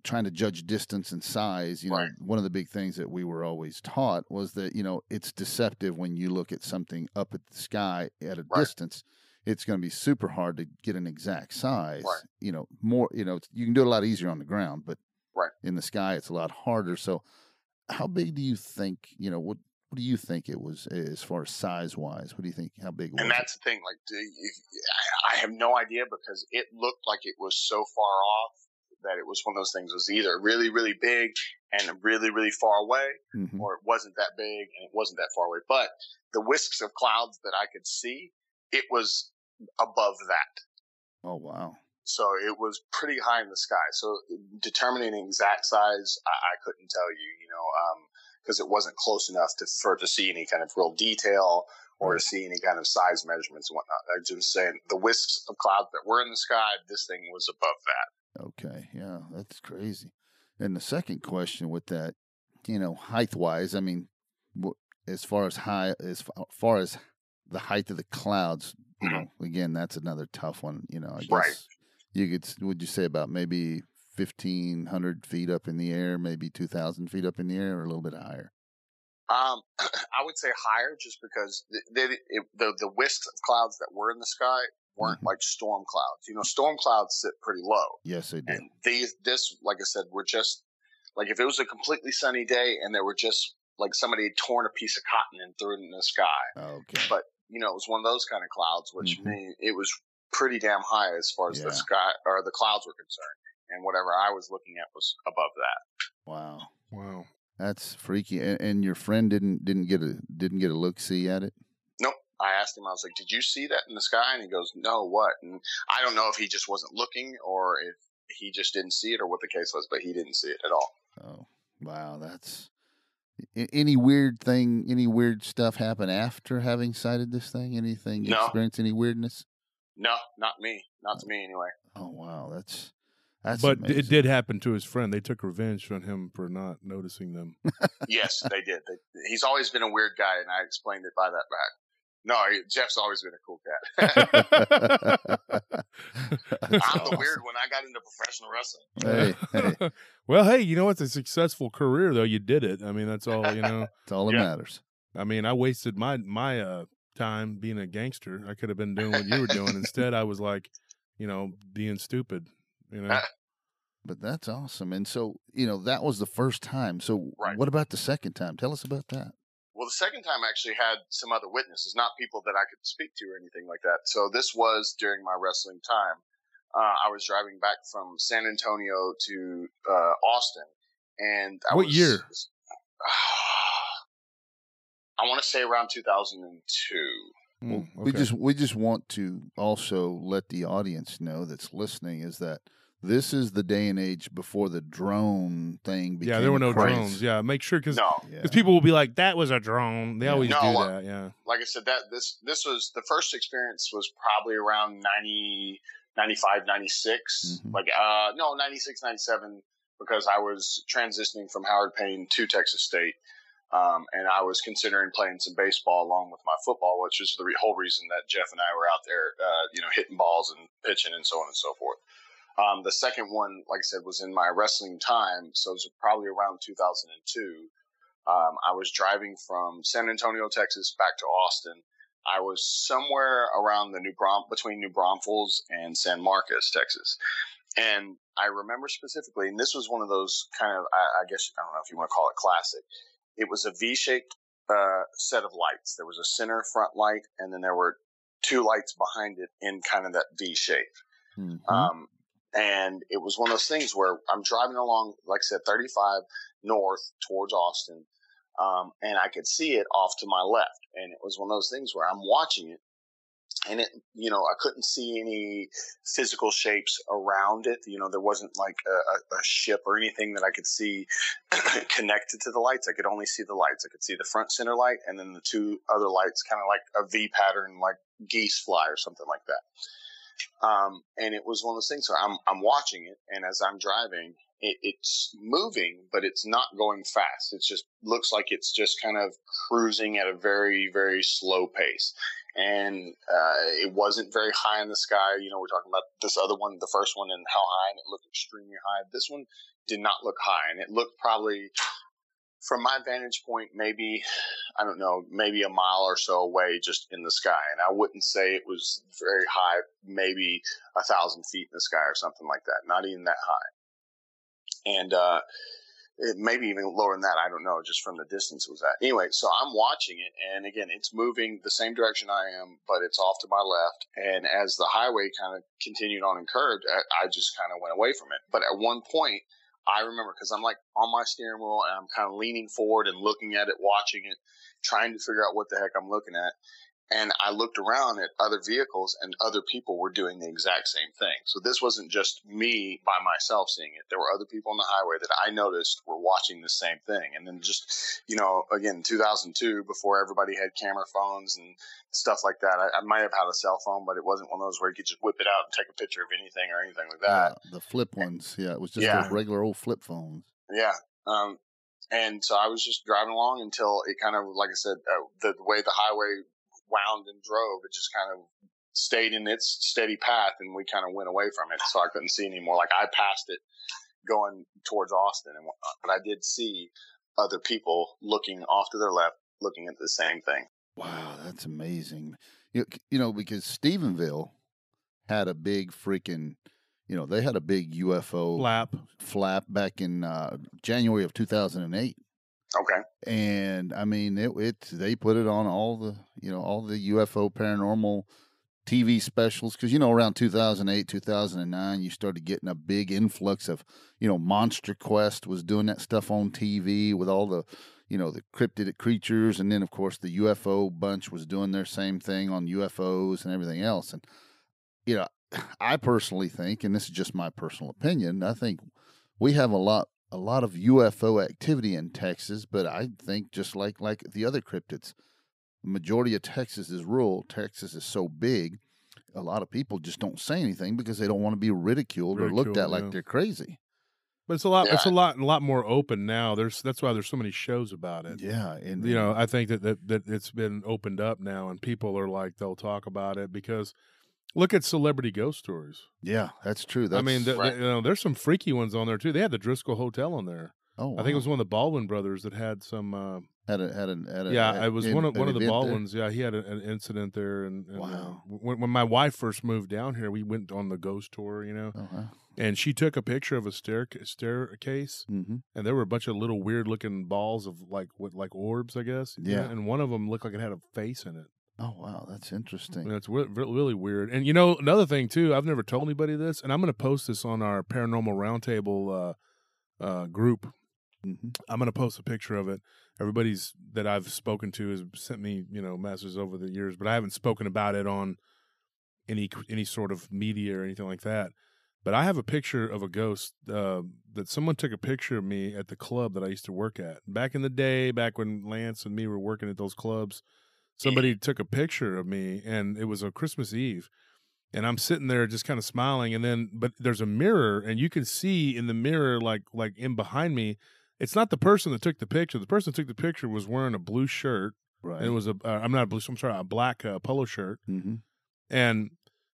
trying to judge distance and size, you know, right. one of the big things that we were always taught was that, you know, it's deceptive when you look at something up at the sky at a right. distance. It's going to be super hard to get an exact size. Right. You know, more, you know, you can do it a lot easier on the ground, but right. in the sky, it's a lot harder. So, how big do you think, you know, what, what do you think it was as far as size wise? What do you think? How big? and that's it? the thing. Like, I have no idea because it looked like it was so far off that it was one of those things. Was either really, really big and really, really far away, mm-hmm. or it wasn't that big and it wasn't that far away. But the wisps of clouds that I could see, it was above that. Oh wow! So it was pretty high in the sky. So determining the exact size, I, I couldn't tell you. You know, because um, it wasn't close enough to for to see any kind of real detail or to see any kind of size measurements and whatnot. I'm just saying the wisps of clouds that were in the sky, this thing was above that. Okay, yeah, that's crazy. And the second question with that, you know, height wise, I mean, as far as high, as far as the height of the clouds, you know, again, that's another tough one. You know, I guess right. you could, would you say about maybe fifteen hundred feet up in the air, maybe two thousand feet up in the air, or a little bit higher? Um, I would say higher, just because the the, the the wisps of clouds that were in the sky weren't mm-hmm. like storm clouds. You know, storm clouds sit pretty low. Yes, they do. And these, this, like I said, were just like if it was a completely sunny day and there were just like somebody had torn a piece of cotton and threw it in the sky. Okay. But you know, it was one of those kind of clouds, which mm-hmm. mean it was pretty damn high as far as yeah. the sky or the clouds were concerned, and whatever I was looking at was above that. Wow. Wow. That's freaky. And, and your friend didn't didn't get a didn't get a look see at it. I asked him, I was like, did you see that in the sky? And he goes, no, what? And I don't know if he just wasn't looking or if he just didn't see it or what the case was, but he didn't see it at all. Oh, wow. That's, Any weird thing, any weird stuff happen after having sighted this thing? Anything No. experience any weirdness? No, not me. Not to oh, me anyway. Oh wow, that's that's but amazing. it did happen to his friend. They took revenge on him for not noticing them. Yes, they did. They, he's always been a weird guy, and I explained it by that back. No, Jeff's always been a cool cat. I'm the weird one. I got into professional wrestling. hey, hey, well, hey, you know it's a successful career though. You did it. I mean, that's all. You know. it's all that Yeah. matters. I mean, I wasted my my uh time being a gangster. I could have been doing what you were doing. Instead, I was like, you know, being stupid. You know. But that's awesome. And so, you know, that was the first time. So, Right. what about the second time? Tell us about that. Well, the second time I actually had some other witnesses, not people that I could speak to or anything like that. So this was during my wrestling time. Uh, I was driving back from San Antonio to uh, Austin, and I What was, year? I want to say around 2002. Well, Mm, We just we just want to also let the audience know that's listening is that this is the day and age before the drone thing. Became yeah, there were no craze. drones. Yeah, make sure because No, Yeah. people will be like, "That was a drone." They Yeah. always No, do uh, that. Yeah. like I said, that this this was the first experience was probably around 90, 95, 96. Mhm. Like uh no, 96, 97, because I was transitioning from Howard Payne to Texas State. Um, and I was considering playing some baseball along with my football, which is the re- whole reason that Jeff and I were out there, uh, you know, hitting balls and pitching and so on and so forth. Um, the second one, like I said, was in my wrestling time, so it was probably around 2002. Um, I was driving from San Antonio, Texas, back to Austin. I was somewhere around the New Brom between New Braunfels and San Marcos, Texas. And I remember specifically, and this was one of those kind of, I, I guess, I don't know if you want to call it classic. It was a V-shaped uh, set of lights. There was a center front light, and then there were two lights behind it in kind of that V shape. Mhm. Um, and it was one of those things where I'm driving along, like I said, 35 north towards Austin, um, and I could see it off to my left. And it was one of those things where I'm watching it, and it, you know, I couldn't see any physical shapes around it. You know, there wasn't like a, a, ship or anything that I could see connected to the lights. I could only see the lights. I could see the front center light, and then the two other lights, kind of like a V pattern, like geese fly or something like that. Um, and it was one of those things where I'm, I'm watching it, and as I'm driving, it, it's moving, but it's not going fast. It just looks like it's just kind of cruising at a very, very slow pace. And uh, it wasn't very high in the sky. You know, we're talking about this other one, the first one, and how high, and it looked extremely high. This one did not look high, and it looked probably, from my vantage point, maybe I don't know, maybe a mile or so away just in the sky. And I wouldn't say it was very high, maybe a thousand feet in the sky or something like that, not even that high. And, uh, it maybe even lower than that. I don't know, just from the distance it was at. Anyway, so I'm watching it, and again, it's moving the same direction I am, but it's off to my left. And as the highway kind of continued on and curved, I just kind of went away from it. But at one point, I remember because I'm like on my steering wheel and I'm kind of leaning forward and looking at it, watching it, trying to figure out what the heck I'm looking at. And I looked around at other vehicles and other people were doing the exact same thing. So this wasn't just me by myself seeing it. There were other people on the highway that I noticed were watching the same thing. And then just, you know, again, 2002, before everybody had camera phones and stuff like that, I, I might have had a cell phone, but it wasn't one of those where you could just whip it out and take a picture of anything or anything like that. Yeah, the flip ones. Yeah, it was just Yeah. those regular old flip phones. Yeah. Um, and so I was just driving along until it kind of, like I said, uh, the, the way the highway wound and drove, it just kind of stayed in its steady path and we kind of went away from it. So I couldn't see anymore. Like I passed it going towards Austin and whatnot, but I did see other people looking off to their left, looking at the same thing. Wow, that's amazing. You, you know, because Stephenville had a big freaking, you know, they had a big UFO Flap. flap back in uh, January of 2008. Okay. and I mean it, it. They put it on all the you know all the UFO paranormal TV specials because you know around 2008 2009 you started getting a big influx of you know Monster Quest was doing that stuff on TV with all the you know the cryptid creatures and then of course the UFO bunch was doing their same thing on UFOs and everything else and you know I personally think and this is just my personal opinion I think we have a lot a lot of UFO activity in Texas, but I think just like like the other cryptids, the majority of Texas is rural. Texas is so big, a lot of people just don't say anything because they don't want to be ridiculed, or looked at Ridiculed, like they're crazy. But it's a lot. It's a lot, a lot more open now. There's that's why there's so many shows about it. Yeah, and you know, I think that, that that it's been opened up now, and people are like they'll talk about it because look at celebrity ghost stories. yeah, that's true. That's, I mean, th- Right. th- you know, there's some freaky ones on there too. They had the Driscoll Hotel on there. oh, I think it was one of the Baldwin brothers that had some. Uh, had a had an had a, yeah, had it was an- one of one of the event there? Baldwins. Yeah, he had a, an incident there, and, and uh, Wow. when, when my wife first moved down here, we went on the ghost tour, you know, Oh, wow. and she took a picture of a stair staircase, hmm and there were a bunch of little weird looking balls of like what like orbs, I guess. you know, Yeah. and one of them looked like it had a face in it. Oh wow, that's interesting. That's it's re- re- really weird. And you know, another thing too, I've never told anybody this, and I'm going to post this on our paranormal roundtable uh, uh, group. hmm I'm going to post a picture of it. Everybody's that I've spoken to has sent me, you know, messages over the years, but I haven't spoken about it on any any sort of media or anything like that. But I have a picture of a ghost uh, that someone took a picture of me at the club that I used to work at back in the day, back when Lance and me were working at those clubs. Somebody took a picture of me, and it was a Christmas Eve, and I'm sitting there just kind of smiling, and then but there's a mirror, and you can see in the mirror, like like in behind me, it's not the person that took the picture. The person that took the picture was wearing a blue shirt. Right. And it was a uh, I'm not a blue. I'm sorry, a black uh, polo shirt hmm and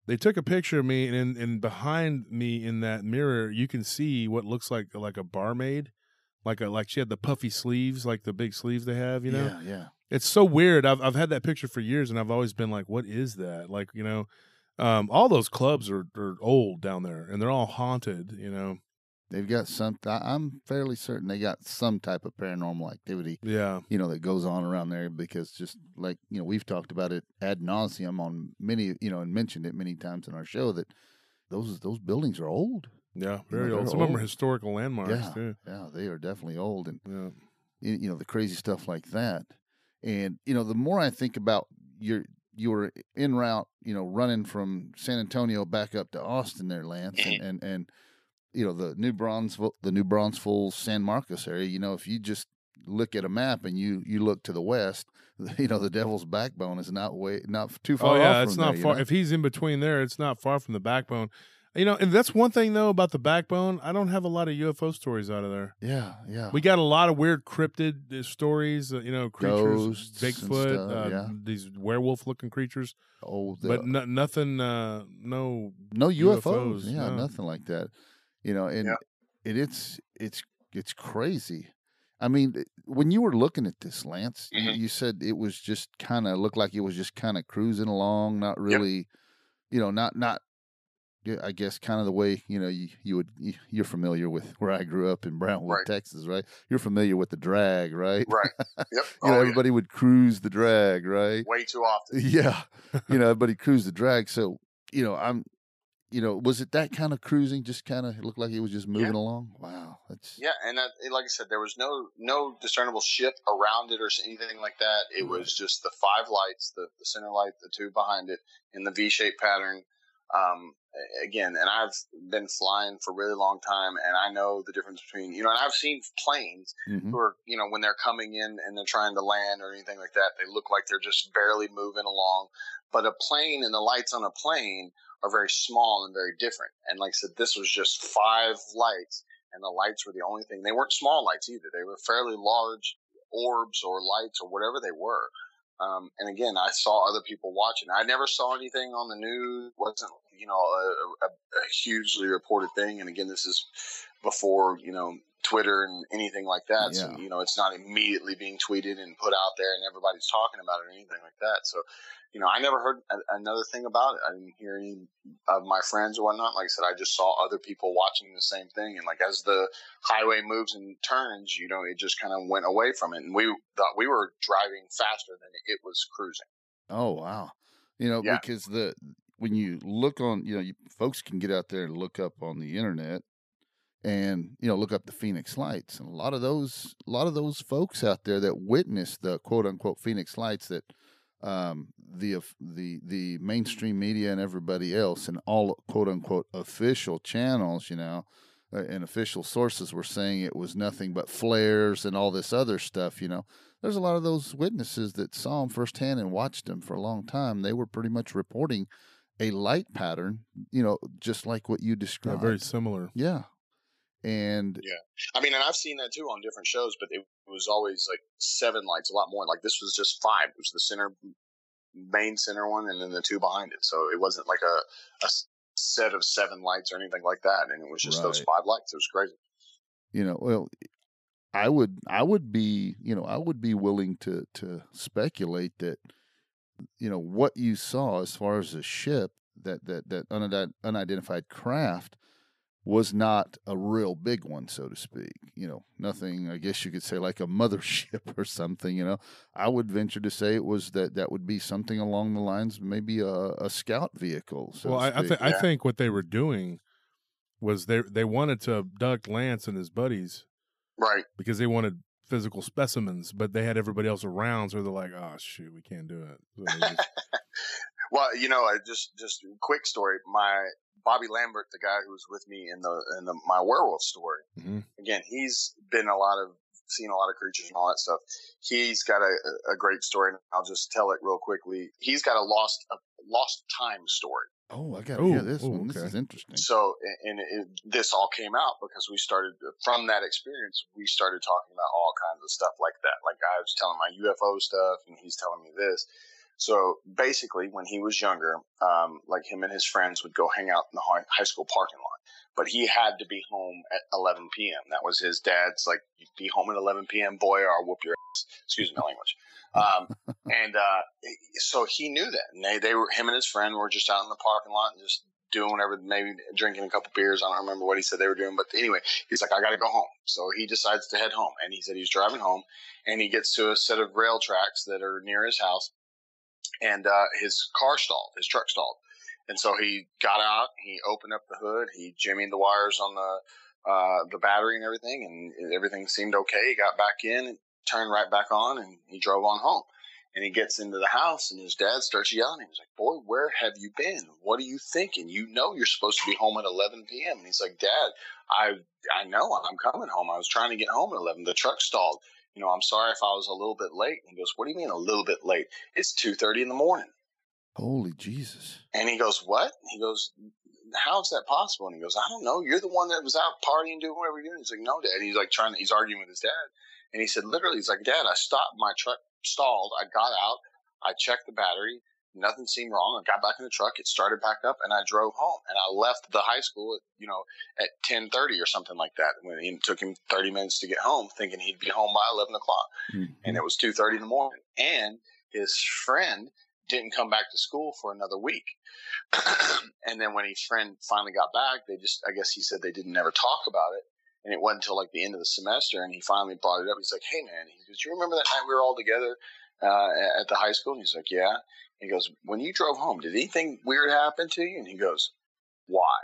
they took a picture of me and in, and behind me in that mirror you can see what looks like like a barmaid like a like she had the puffy sleeves like the big sleeves they have you know Yeah, yeah. It's so weird i've i've had that picture for years and i've always been like what is that like you know um all those clubs are are old down there and they're all haunted you know They've got some. I'm fairly certain they got some type of paranormal activity, yeah you know, that goes on around there because just like you know we've talked about it ad nauseum on many, you know, and mentioned it many times in our show that those those buildings are old. yeah You know, very old some of them are historical landmarks Yeah. too Yeah, they are definitely old, and yeah you know the crazy stuff like that. And you know, the more I think about your you were en route, you know, running from San Antonio back up to Austin there, Lance, and mm-hmm. and, and you know the New Braunfels, the New Bronzeville, San Marcos area. You know, if you just look at a map and you you look to the west, you know the Devil's Backbone is not way not too oh, far. Oh yeah, it's not there, you far. know? If he's in between there, it's not far from the backbone. You know, and that's one thing though about the backbone. I don't have a lot of UFO stories out of there. yeah, yeah. We got a lot of weird cryptid uh, stories. Uh, you know, creatures, Ghosts Bigfoot, stuff, uh, yeah. these werewolf-looking creatures, oh, the, but no, nothing. Uh, no, no UFOs. UFOs, yeah, no. nothing like that. You know, and Yeah. it, it's it's it's crazy. I mean, when you were looking at this, Lance, you- Mhm. you said it was just kind of looked like it was just kind of cruising along, not really, you know, not not. Yeah, I guess kind of the way you know you you would you, you're familiar with where I grew up in Brownwood, Right. Texas, right? You're familiar with the drag, right? Right. Yep. You know, Oh, yeah. everybody would cruise the drag, right? Way too often. Yeah, you know, everybody cruised the drag. So, you know, I'm, you know, was it that kind of cruising? Just kind of looked like it was just moving along. Wow, that's Yeah, and that, like I said, there was no no discernible ship around it or anything like that. It Right. was just the five lights, the, the center light, the two behind it, in the V-shaped pattern. Um, again, and I've been flying for a really long time, and I know the difference between you know, and I've seen planes mhm. who are you know when they're coming in and they're trying to land or anything like that, they look like they're just barely moving along. But a plane and the lights on a plane are very small and very different. And like I said, this was just five lights, and the lights were the only thing. They weren't small lights either; they were fairly large orbs or lights or whatever they were. Um, and again, I saw other people watching. I never saw anything on the news. wasn't you know a, a, a hugely reported thing. And again, this is before you know Twitter and anything like that. So you know, it's not immediately being tweeted and put out there, and everybody's talking about it or anything like that. So you know, I never heard a, another thing about it. I didn't hear any of my friends or whatnot. Like I said, I just saw other people watching the same thing, and like as the highway moves and turns, you know, it just kind of went away from it, and we thought we were driving faster than it was cruising. Oh wow, you know, Yeah. because the when you look on, you know, you, folks can get out there and look up on the internet, and you know, look up the Phoenix Lights, and a lot of those, a lot of those folks out there that witnessed the quote unquote Phoenix Lights that um, the the the mainstream media and everybody else and all quote unquote official channels, you know, uh, and official sources were saying it was nothing but flares and all this other stuff. You know, there's a lot of those witnesses that saw them firsthand and watched them for a long time. They were pretty much reporting a light pattern, you know, just like what you Yeah, described. very similar. yeah. And Yeah. I mean, and I've seen that too on different shows, but it was always like seven lights, a lot more. Like this was just five. It was the center, main center one, and then the two behind it. So it wasn't like a, a set of seven lights or anything like that. And it was just those five lights. It was crazy. you know well i would i would be you know i would be willing to to speculate that you know what you saw as far as the ship that that that unidentified craft was not a real big one so to speak you know nothing i guess you could say like a mothership or something you know i would venture to say it was that that would be something along the lines of maybe a, a scout vehicle so well, I, I, speak. th- I think what they were doing was they they wanted to abduct Lance and his buddies Right. because they wanted physical specimens, but they had everybody else around, so they're like, "Oh shoot, we can't do it." So just- Well, you know, I just just quick story. My Bobby Lambert, the guy who was with me in the in the my werewolf story. Mhm. Again, he's been a lot of seen a lot of creatures and all that stuff. He's got a, a great story, and I'll just tell it real quickly. He's got a lost a lost time story. oh i gotta hear this ooh, one this is interesting So, and it, this all came out because we started from that experience. We started talking about all kinds of stuff like that. Like I was telling my UFO stuff, and he's telling me this. So basically, when he was younger, um, like him and his friends would go hang out in the high school parking lot, but he had to be home at 11 p.m. That was his dad's like, be home at 11 p.m., boy, or I'll whoop your ass." Excuse my language. Um, and uh, so he knew that, and they they were him and his friend were just out in the parking lot and just doing whatever, maybe drinking a couple beers. I don't remember what he said they were doing, but anyway, he's like, I got to go home. So he decides to head home, and he said he's driving home, and he gets to a set of rail tracks that are near his house, and uh, his car stalled, his truck stalled, and so he got out, he opened up the hood, he jimmied the wires on the uh, the battery and everything, and everything seemed okay. He got back in, turned right back on, and he drove on home. And he gets into the house, and his dad starts yelling. He's like, "Boy, where have you been? What are you thinking? You know you're supposed to be home at 11 p.m." And he's like, "Dad, I I know I'm coming home. I was trying to get home at 11. The truck stalled. You know, I'm sorry if I was a little bit late." And he goes, "What do you mean a little bit late? It's 2:30 in the morning." holy jesus And he goes, "What?" He goes, "How is that possible?" And he goes, "I don't know. You're the one that was out partying, doing whatever you're doing." He's like, "No, Dad." He's like trying. To, he's arguing with his dad, and he said, "Literally, he's like, Dad, I stopped. My truck stalled. I got out. I checked the battery. Nothing seemed wrong. I got back in the truck. It started back up, and I drove home. And I left the high school, at, you know, at ten thirty or something like that. When it took him thirty minutes to get home, thinking he'd be home by eleven o'clock, Mhm. and it was two thirty in the morning. And his friend didn't come back to school for another week. and then when his friend finally got back, they just, I guess he said they didn't ever talk about it. And it wasn't until like the end of the semester, and he finally brought it up. He's like, "Hey, man," he goes, "You remember that night we were all together uh, at the high school?" And he's like, "Yeah." He goes, "When you drove home, did anything weird happen to you?" And he goes, "Why?"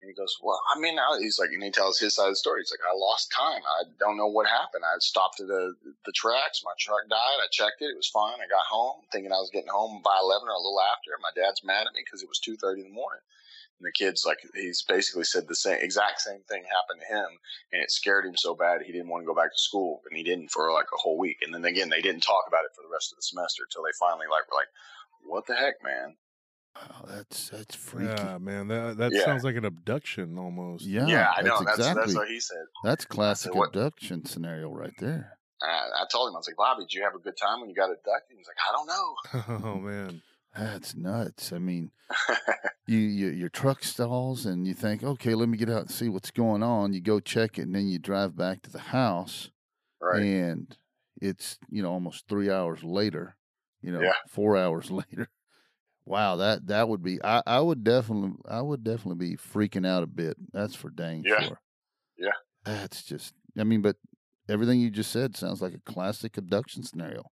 And he goes, "Well, I mean," I, he's like, and he tells his side of the story. He's like, "I lost time. I don't know what happened. I stopped at the the tracks. My truck died. I checked it. It was fine. I got home, thinking I was getting home by eleven or a little after. My dad's mad at me because it was two thirty in the morning." And the kid's like, he's basically said the same exact same thing happened to him, and it scared him so bad he didn't want to go back to school, and he didn't for like a whole week. And then again, they didn't talk about it for the rest of the semester until they finally like were like, "What the heck, man?" Wow, that's that's freaky. yeah, man, that that Yeah. sounds like an abduction almost. Yeah, yeah, I know. That's That's that's exactly what he said. that's classic what- abduction scenario right there. I, I told him, I was like, Bobby, did you have a good time when you got abducted? He's like, I don't know. oh man, That's nuts. I mean, you, you your truck stalls and you think, okay, let me get out and see what's going on. You go check it, and then you drive back to the house, right. and it's you know almost three hours later. You know, Yeah. four hours later. Wow, that that would be. I I would definitely I would definitely be freaking out a bit. That's for dang Yeah. sure. Yeah. That's just. I mean, but everything you just said sounds like a classic abduction scenario.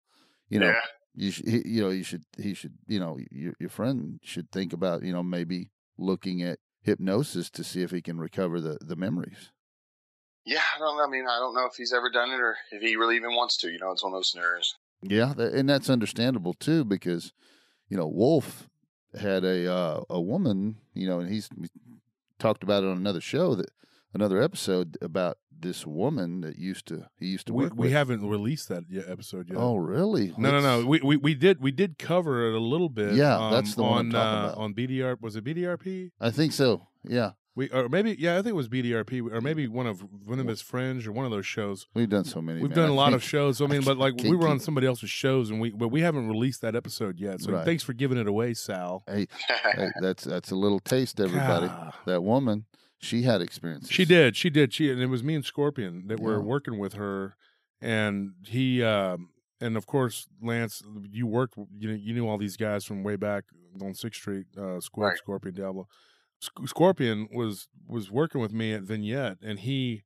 You know, yeah. You should, he, you know, you should, he should, you know, your your friend should think about, you know, maybe looking at hypnosis to see if he can recover the the memories. Yeah, I don't. I mean, I don't know if he's ever done it or if he really even wants to. You know, it's one of those scenarios. Yeah, and that's understandable too because, you know, Wolf had a uh, a woman, you know, and he's talked about it on another show that another episode about this woman that used to he used to We, work we with. haven't released that yet, episode yet. Oh, really? No, no, no. We, we we did we did cover it a little bit. Yeah, that's the on one I'm talking uh, about. on BDR. Was it BDRP? I think so. Yeah, We or maybe yeah, I think it was BDRP or maybe one of one of his friends or one of those shows. we've done so many. We've man. done I a lot of think- shows. I mean, but like we were on somebody else's shows and we but we haven't released that episode yet. So Right. thanks for giving it away, Sal. Hey, hey, that's that's a little taste, everybody. God. That woman, she had experiences. She did. She did. She and it was me and Scorpion that were working with her, and he um and of course Lance, you worked. You know, you knew all these guys from way back on Sixth Street. Uh, Scorp- Right. Scorpion Diablo. Sc- Scorpion was was working with me at Vignette, and he,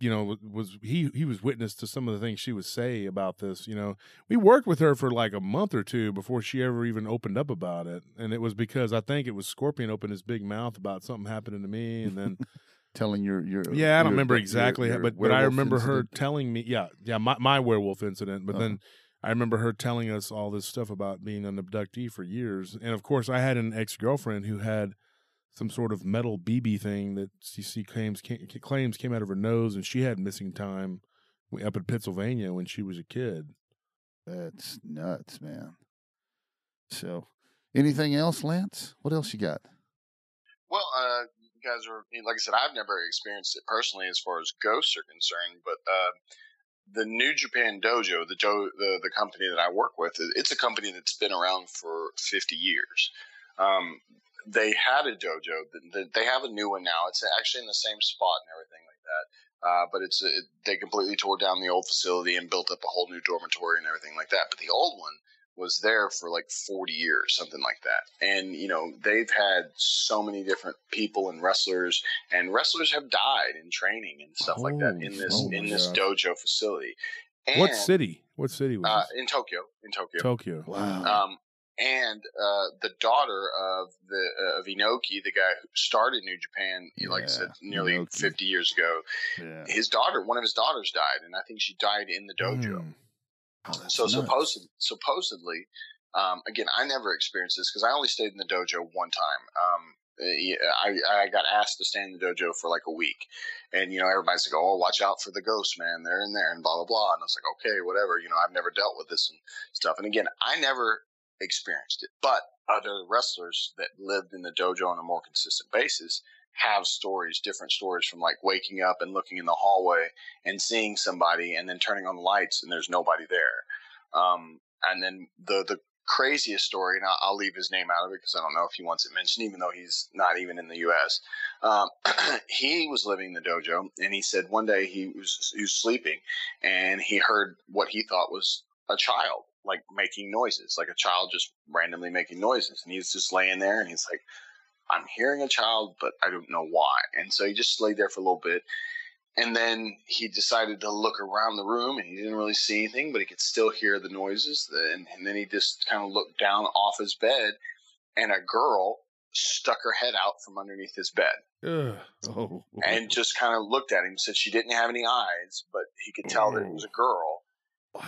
you know, was he he was witness to some of the things she would say about this. You know, we worked with her for like a month or two before she ever even opened up about it, and it was because I think it was Scorpion opened his big mouth about something happening to me, and then. telling your your. Yeah, I don't your- remember exactly, your but but I remember her telling me, yeah, yeah, my my werewolf incident. But Uh-huh. then I remember her telling us all this stuff about being an abductee for years, and of course, I had an ex girlfriend who had some sort of metal BB thing that CC claims came, claims came out of her nose, and she had missing time up in Pennsylvania when she was a kid. That's nuts, man. So, anything else, Lance? What else you got? Well, uh, you guys are like I said, I've never experienced it personally as far as ghosts are concerned, but uh, the New Japan Dojo, the, do- the the company that I work with, it's a company that's been around for 50 years. Um, they had a dojo. th- th- They have a new one now. It's actually in the same spot and everything like that. Uh, but it's it, they completely tore down the old facility and built up a whole new dormitory and everything like that. But the old one was there for like 40 years, something like that. And, you know, they've had so many different people and wrestlers, and wrestlers have died in training and stuff like that in this Oh, in this gosh. dojo facility. And, what city? What city was Uh, this? in Tokyo. In Tokyo. Tokyo. Wow. Um, and uh, the daughter of the uh, of Inoki, the guy who started New Japan, like I said, nearly Inoki. 50 years ago, yeah. his daughter, one of his daughters died, and I think she died in the dojo. Mm. Oh, So nuts. supposed, supposedly, um, again, I never experienced this because I only stayed in the dojo one time. Um, I, I got asked to stay in the dojo for like a week, and you know everybody's like, "Oh, watch out for the ghosts, man! They're in there," and blah blah blah. And I was like, "Okay, whatever." You know, I've never dealt with this and stuff. And again, I never experienced it, but other wrestlers that lived in the dojo on a more consistent basis have stories, different stories from like waking up and looking in the hallway and seeing somebody, and then turning on the lights and there's nobody there. Um, and then the the craziest story, and I'll, leave his name out of it because I don't know if he wants it mentioned, even though he's not even in the U.S. Um, he was living in the dojo, and he said one day he was he was sleeping, and he heard what he thought was a child like making noises, like a child just randomly making noises, and he's just laying there, and he's like. I'm hearing a child, but I don't know why. And so he just laid there for a little bit. And then he decided to look around the room and he didn't really see anything, but he could still hear the noises. And, and then he just kind of looked down off his bed and a girl stuck her head out from underneath his bed Ugh. Oh, and just kind of looked at him. Said she didn't have any eyes, but he could tell that it was a girl.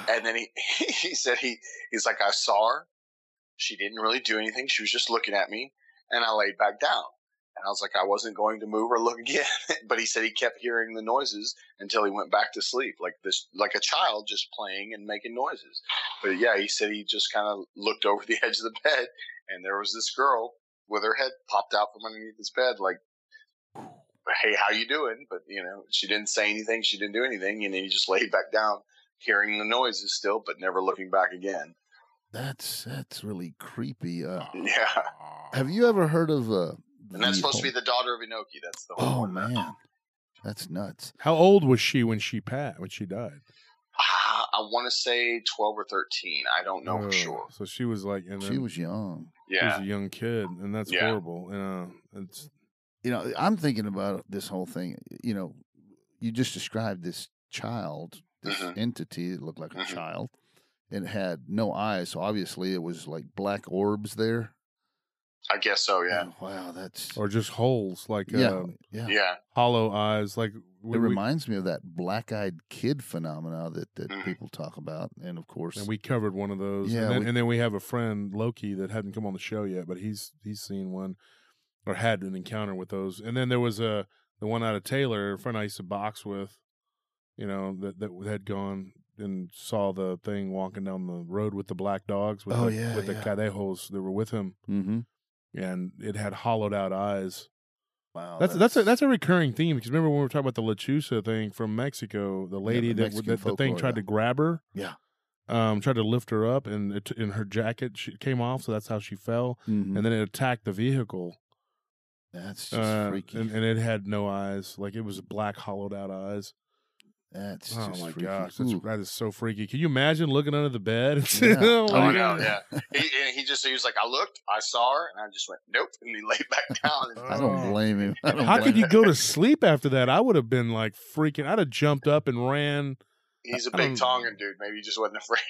And then he, he said he he's like I saw her. She didn't really do anything. She was just looking at me, and I laid back down. And I was like, I wasn't going to move or look again. but he said he kept hearing the noises until he went back to sleep, like this, like a child just playing and making noises. But yeah, he said he just kind of looked over the edge of the bed, and there was this girl with her head popped out from underneath his bed, like, "Hey, how you doing?" But you know, she didn't say anything. She didn't do anything, and then he just laid back down, hearing the noises still, but never looking back again. that's that's really creepy. Uh, Yeah, have you ever heard of uh? and that's the supposed to be the daughter of Inoki. That's the whole Oh one. man, that's nuts. How old was she when she pat when she died? Ah, I want to say twelve or thirteen. I don't know Ugh. for sure. So she was like, and She was young. Yeah, she was a young kid, and that's Yeah. horrible. Uh, it's You know, I'm thinking about this whole thing. You know, you just described this child, this Mhm. entity that looked like a Mhm. child, It had no eyes. So obviously, it was like black orbs there. I guess so. Yeah, And wow, that's or just holes like yeah, uh, yeah. yeah. hollow eyes, like we, It we- reminds me of that black-eyed kid phenomena that, that Mhm. people talk about, and of course, and we covered one of those. Yeah, and then, we- and then we have a friend Loki that hadn't come on the show yet, but he's he's seen one or had an encounter with those. And then there was a the one out of Taylor, a friend I used to box with, you know, that that had gone and saw the thing walking down the road with the black dogs with Oh, the, yeah, with the yeah. cadejos that were with him, Mm-hmm. and it had hollowed out eyes. Wow, That's that's a, that's a recurring theme because remember when we were talking about the Lechuza thing from Mexico, the lady the that, that the thing tried yeah. to grab her, Yeah. um, tried to lift her up, and it, and her jacket she came off, so that's how she fell, Mhm. and then it attacked the vehicle, that's just uh, freaky. and, and it had no eyes, like it was black hollowed out eyes. That's Oh just my freaky. gosh, that's, that is so freaky. Can you imagine looking under the bed? And Yeah. oh Oh, my God. yeah. He, and he just he was like, I looked, I saw her, and I just went, nope, and he laid back down. I don't Oh. blame him. Don't How blame could you go to sleep after that? I would have been like freaking. I'd have jumped up and ran. he's a I big Tongan dude. Maybe he just wasn't afraid.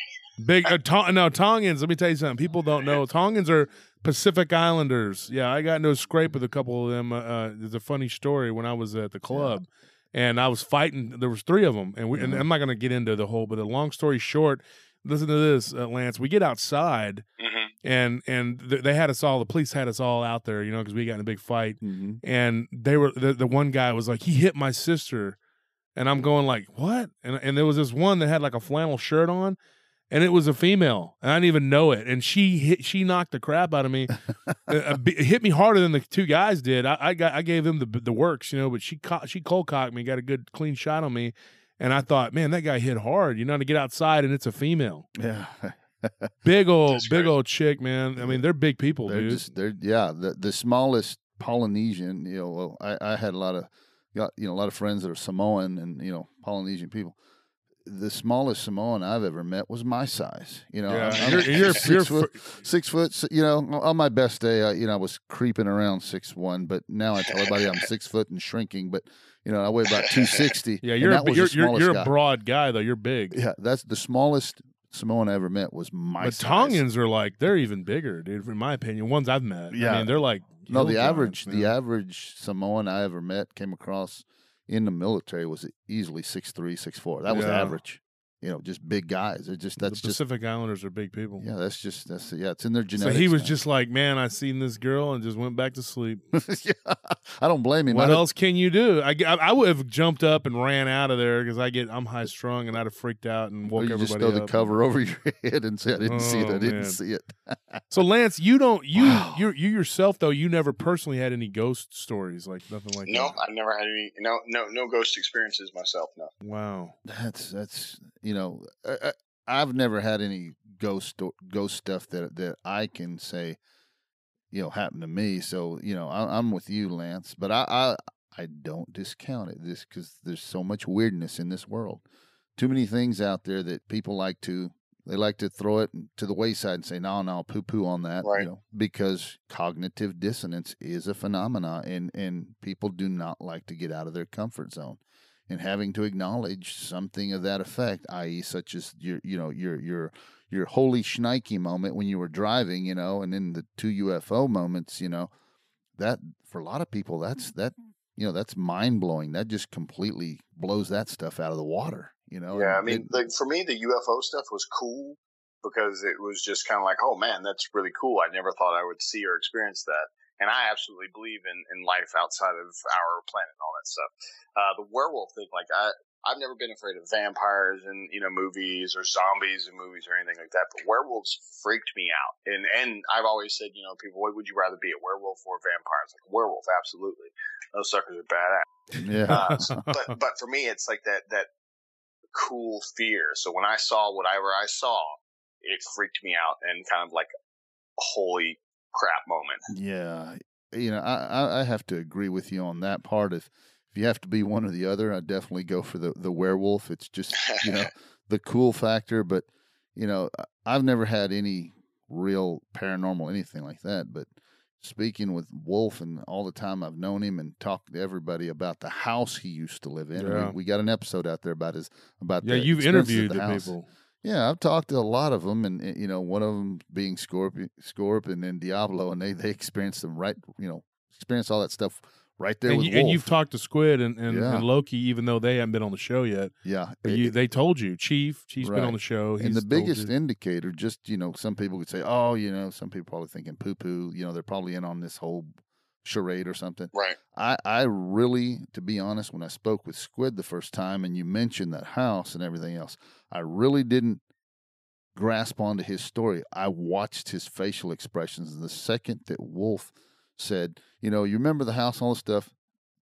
Big uh, Tong- no Tongans. Let me tell you something. People don't know Tongans are Pacific Islanders. Yeah, I got no scrape with a couple of them. Uh, uh, there's a funny story when I was at the club, and I was fighting. There was three of them, and we. And Mhm. I'm not going to get into the whole, but the long story short, listen to this, uh, Lance. We get outside, Mm-hmm. and and th- they had us all. The police had us all out there, you know, because we got in a big fight Mhm. and they were the, the one guy was like he hit my sister and i'm going like what and, and there was this one that had like a flannel shirt on and it was a female i didn't even know it and she hit she knocked the crap out of me Uh, uh, hit me harder than the two guys did i, I got i gave them the the works you know but she caught she cold cocked me got a good clean shot on me and i thought man that guy hit hard you know to get outside and it's a female Yeah. big old That's big great. old chick man i mean they're big people they're dude just they're yeah the the smallest Polynesian. You know, well, I I had a lot of got you know a lot of friends that are Samoan and you know Polynesian people. The smallest Samoan I've ever met was my size. You know, yeah I'm- I'm you're, you're, 6 you're foot, six foot. You know, on my best day, I, you know, I was creeping around six one, but now I tell everybody I'm six foot and shrinking. But you know, I weigh about two sixty. yeah you're a, that was you're, the you're, you're a broad guy though you're big Yeah, that's the smallest Samoan I ever met was my But size. Tongans are like they're even bigger, dude. In my opinion, ones I've met. I Yeah. mean, they're like No, the average man. the average Samoan I ever met came across in the military was easily six three, six four. That was Yeah. average. You know, just big guys. They're just that's the just Pacific Islanders are big people. yeah, that's just that's yeah, it's in their genetics. so genetics. he was man. just like, man, I seen this girl and just went back to sleep. yeah, I don't blame him. what I else can you do? I, I, I would have jumped up and ran out of there because I get I'm high strung and I'd have freaked out and Or woke oh, you everybody just throw the cover over your head and say, "I didn't see it. I Oh, didn't man. see it." So Lance, you don't you Wow. you you yourself though you never personally had any ghost stories like nothing like that. No, that. I've never had any. No, no, no ghost experiences myself. No. Wow. That's that's you know, I, I, I've never had any ghost ghost stuff that that I can say, you know, happened to me. So you know, I, I'm with you, Lance. But I I, I don't discount it this because there's so much weirdness in this world. Too many things out there that people like to they like to throw it to the wayside and say no no poo poo on that Right. you know because cognitive dissonance is a phenomena and and people do not like to get out of their comfort zone and having to acknowledge something of that effect, i.e., such as your, you know, your your your holy shnikey moment when you were driving, you know, and then the two UFO moments, you know, that for a lot of people, that's mm-hmm. that, you know, that's mind blowing. That just completely blows that stuff out of the water, you know. Yeah, I mean, it- like for me, the UFO stuff was cool because it was just kind of like, oh man, that's really cool. I never thought I would see or experience that. And I absolutely believe in, in life outside of our planet and all that stuff. Uh, the werewolf thing, like I, I've never been afraid of vampires and you know movies or zombies and movies or anything like that. But werewolves freaked me out. And and I've always said, you know, people, what would you rather be, a werewolf or a vampire? It's like werewolf, absolutely. Those suckers are badass. yeah, Uh, so- but but for me, it's like that that cool fear. So when I saw whatever I saw, it freaked me out and kind of like holy crap moment. yeah. You know, I, I have to agree with you on that part. If if you have to be one or the other, I definitely go for the the werewolf. It's just you know the cool factor. But you know, I've never had any real paranormal anything like that. But speaking with Wolf and all the time I've known him and talked to everybody about the house he used to live in. Yeah. We, we got an episode out there about his about Yeah, the you've interviewed the, the, people. Yeah, I've talked to a lot of them, and and, you know, one of them being Scorpion, Scorpion and then Diablo, and they they experienced them right, you know, experienced all that stuff right there And, with you, and you've talked to Squid and, and, Yeah. and Loki, even though they haven't been on the show yet. yeah, it- eh, you, eh they told you, Chief. Chief's been on the show. and the biggest you. indicator, just you know, some people could say, oh, you know, some people probably thinking poo poo, you know, they're probably in on this whole charade or something. Right. I, I really, to be honest, when I spoke with Squid the first time and you mentioned that house and everything else, I really didn't grasp onto his story. I watched his facial expressions. And the second that Wolf said, you know, you remember the house, and all the stuff,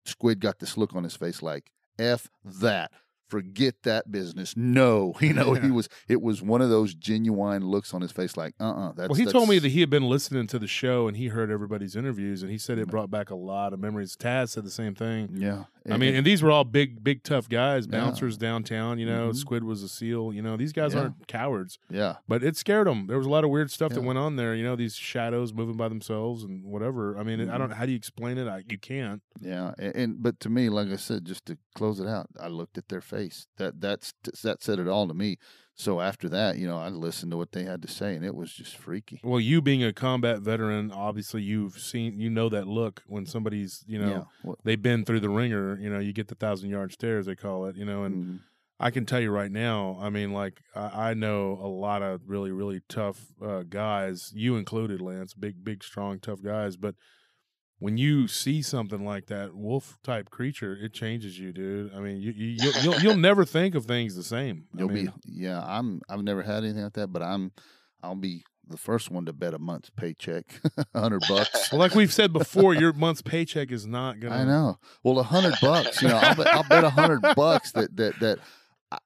Squid got this look on his face like, F that forget that business. No, you know, Yeah. he was. It was one of those genuine looks on his face, like, uh, uh that's. well, he told me that he had been listening to the show and he heard everybody's interviews and he said it Mm. brought back a lot of memories. Taz said the same thing. Yeah, I mean, and these were all big, big, tough guys, Yeah. bouncers downtown. You know, Mhm. Squid was a SEAL. You know, these guys Yeah. aren't cowards, yeah, but it scared them. There was a lot of weird stuff that went on there. You know, these shadows moving by themselves and whatever. I mean, I Mhm. don't. How do you explain it? I, you can't. yeah, and, and but to me, like I said, just to close it out, I looked at their face. That that's that said it all to me. So after that, you know, I listened to what they had to say, and it was just freaky. Well, you being a combat veteran, obviously you've seen, you know that look when somebody's, you know, yeah, they've been through the wringer. You know, you get the thousand yard stares, they call it. You know, and mhm. I can tell you right now, I mean, like I, I know a lot of really, really tough uh, guys, you included, Lance, big, big, strong, tough guys. But when you see something like that wolf type creature, it changes you, dude. I mean, you, you you'll, you'll you'll never think of things the same. You'll mean, be yeah. I'm I've never had anything like that, but I'm I'll be the first one to bet a month's paycheck, a hundred bucks. well, like we've said before, your month's paycheck is not gonna. I know. Well, a hundred bucks. You know, I'll bet, I'll bet a hundred bucks that that that I-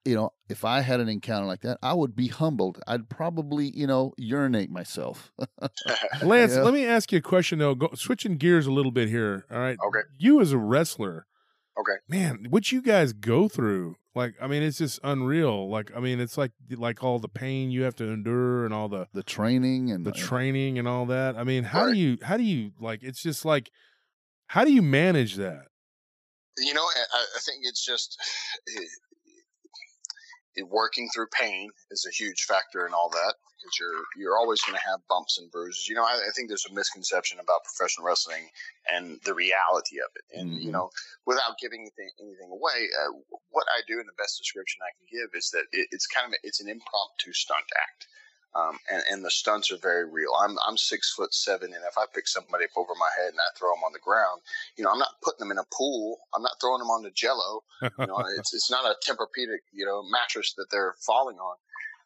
you know, if I had an encounter like that, I would be humbled. I'd probably you know urinate myself. Lance, Yeah. let me ask you a question though. Go, switching gears a little bit here. All right. Okay. You as a wrestler, Okay. man, what you guys go through, like, I mean, it's just unreal. Like, I mean, it's like like all the pain you have to endure and all the the training and the training and all that. I mean, how do you how do you like? It's just like, how do you manage that? you know, I, I I think it's just it, it, working through pain is a huge factor in all that because you're you're always going to have bumps and bruises. You know, I, I think there's a misconception about professional wrestling and the reality of it. And you Mhm. know, without giving anything, anything away, uh, what I do, and the best description I can give is that it, it's kind of it's an impromptu stunt act. Um, and, and the stunts are very real. I'm I'm six foot seven, and if I pick somebody up over my head and I throw them on the ground, you know, I'm not putting them in a pool. I'm not throwing them on the Jello. You know, it's it's not a Tempur-Pedic, you know, mattress that they're falling on.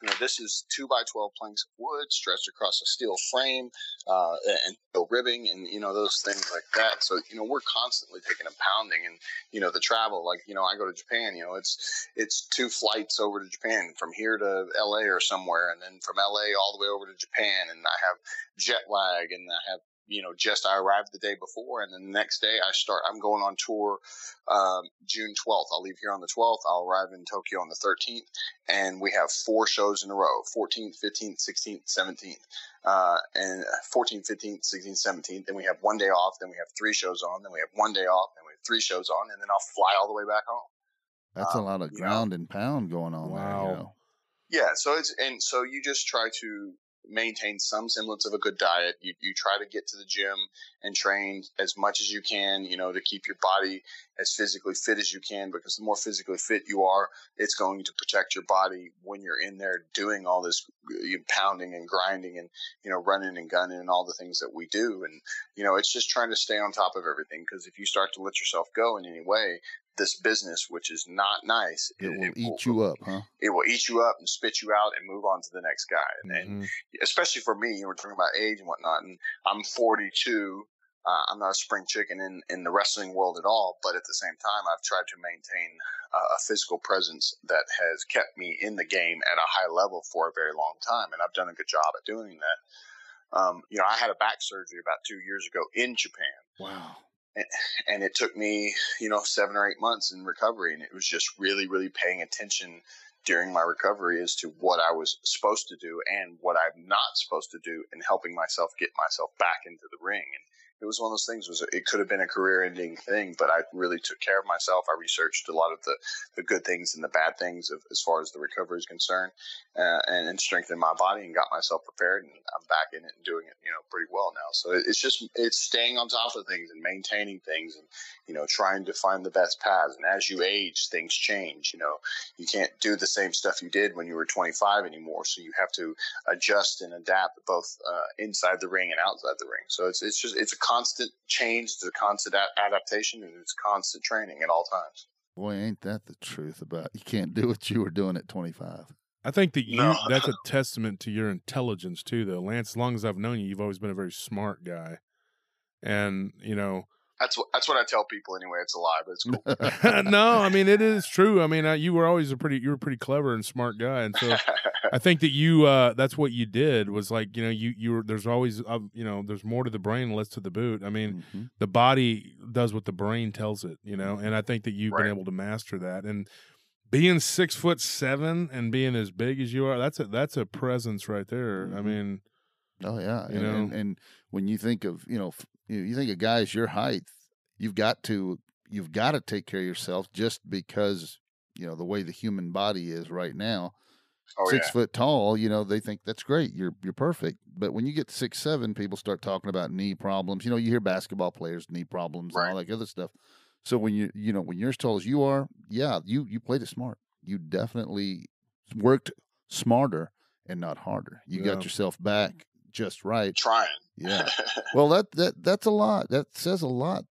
You know, this is two by twelve planks of wood stretched across a steel frame, uh, and ribbing, and you know those things like that. So you know, we're constantly taking a pounding, and you know the travel. Like you know, I go to Japan. You know, it's it's two flights over to Japan from here to L.A. or somewhere, and then from L.A. all the way over to Japan, and I have jet lag, and I have you know, just I arrived the day before, and then the next day I start. I'm going on tour um, June 12th. I'll leave here on the 12th. I'll arrive in Tokyo on the 13th, and we have four shows in a row: 14th, 15th, 16th, 17th, uh, and 14th, 15th, 16th, 17th. Then we have one day off. Then we have three shows on. Then we have one day off. Then we have three shows on, and then I'll fly all the way back home. That's a um, lot of you know. ground and pound going on there. Wow. You know? Yeah, so it's and so you just try to maintain some semblance of a good diet. You you try to get to the gym and train as much as you can, you know, to keep your body as physically fit as you can because the more physically fit you are, it's going to protect your body when you're in there doing all this you pounding and grinding and you know running and gunning and all the things that we do and you know it's just trying to stay on top of everything because if you start to let yourself go in any way this business which is not nice It will eat you up, huh? it will eat you up and spit you out and move on to the next guy. And, and Mhm. especially for me, you we're talking about age and whatnot. And I'm 42. Uh, I'm not a spring chicken in, in the wrestling world at all. But at the same time, I've tried to maintain uh, a physical presence that has kept me in the game at a high level for a very long time. And I've done a good job at doing that. Um, you know, I had a back surgery about two years ago in Japan Wow. And it took me, you know, seven or eight months in recovery, and it was just really, really paying attention during my recovery as to what I was supposed to do and what I'm not supposed to do, and helping myself get myself back into the ring. And it was one of those things. Was it could have been a career-ending thing, but I really took care of myself. I researched a lot of the the good things and the bad things of, as far as the recovery is concerned, uh, and, and strengthened my body and got myself prepared. And I'm back in it and doing it, you know, pretty well now. So it- it's just it's staying on top of things and maintaining things, and you know, trying to find the best paths. And as you age, things change. You know, you can't do the same stuff you did when you were 25 anymore. So you have to adjust and adapt both uh, inside the ring and outside the ring. So it's it's just it's a constant change, it's a constant a- adaptation, and it's constant training at all times. Boy, ain't that the truth about you can't do what you were doing at 25. I think that you No. that's a testament to your intelligence too though. Lance, as long as I've known you, you've always been a very smart guy. And, you know, That's what that's what I tell people anyway. It's a lie, but it's cool. no, I mean it is true. I mean, uh, you were always a pretty you were a pretty clever and smart guy and so I think that you uh that's what you did was like, you know, you you were there's always uh, you know, there's more to the brain, less to the boot. I mean, Mhm. the body does what the brain tells it, you know, and I think that you've Right. been able to master that. And being six foot seven and being as big as you are, that's a that's a presence right there. I Mhm. mean, Oh yeah, You and, and, know? and when you think of you know f- you you think of guys your height, you've got to you've got to take care of yourself just because you know the way the human body is right now. oh six yeah, foot tall, you know they think that's great. You're you're perfect. But when you get six seven, people start talking about knee problems. You know, you hear basketball players knee problems and all that other stuff. So when you you know when you're as tall as you are, yeah, you you played it smart. You definitely worked smarter and not harder. You Yeah. got yourself back just right. trying. Yeah. Well, that that that's a lot. That says a lot,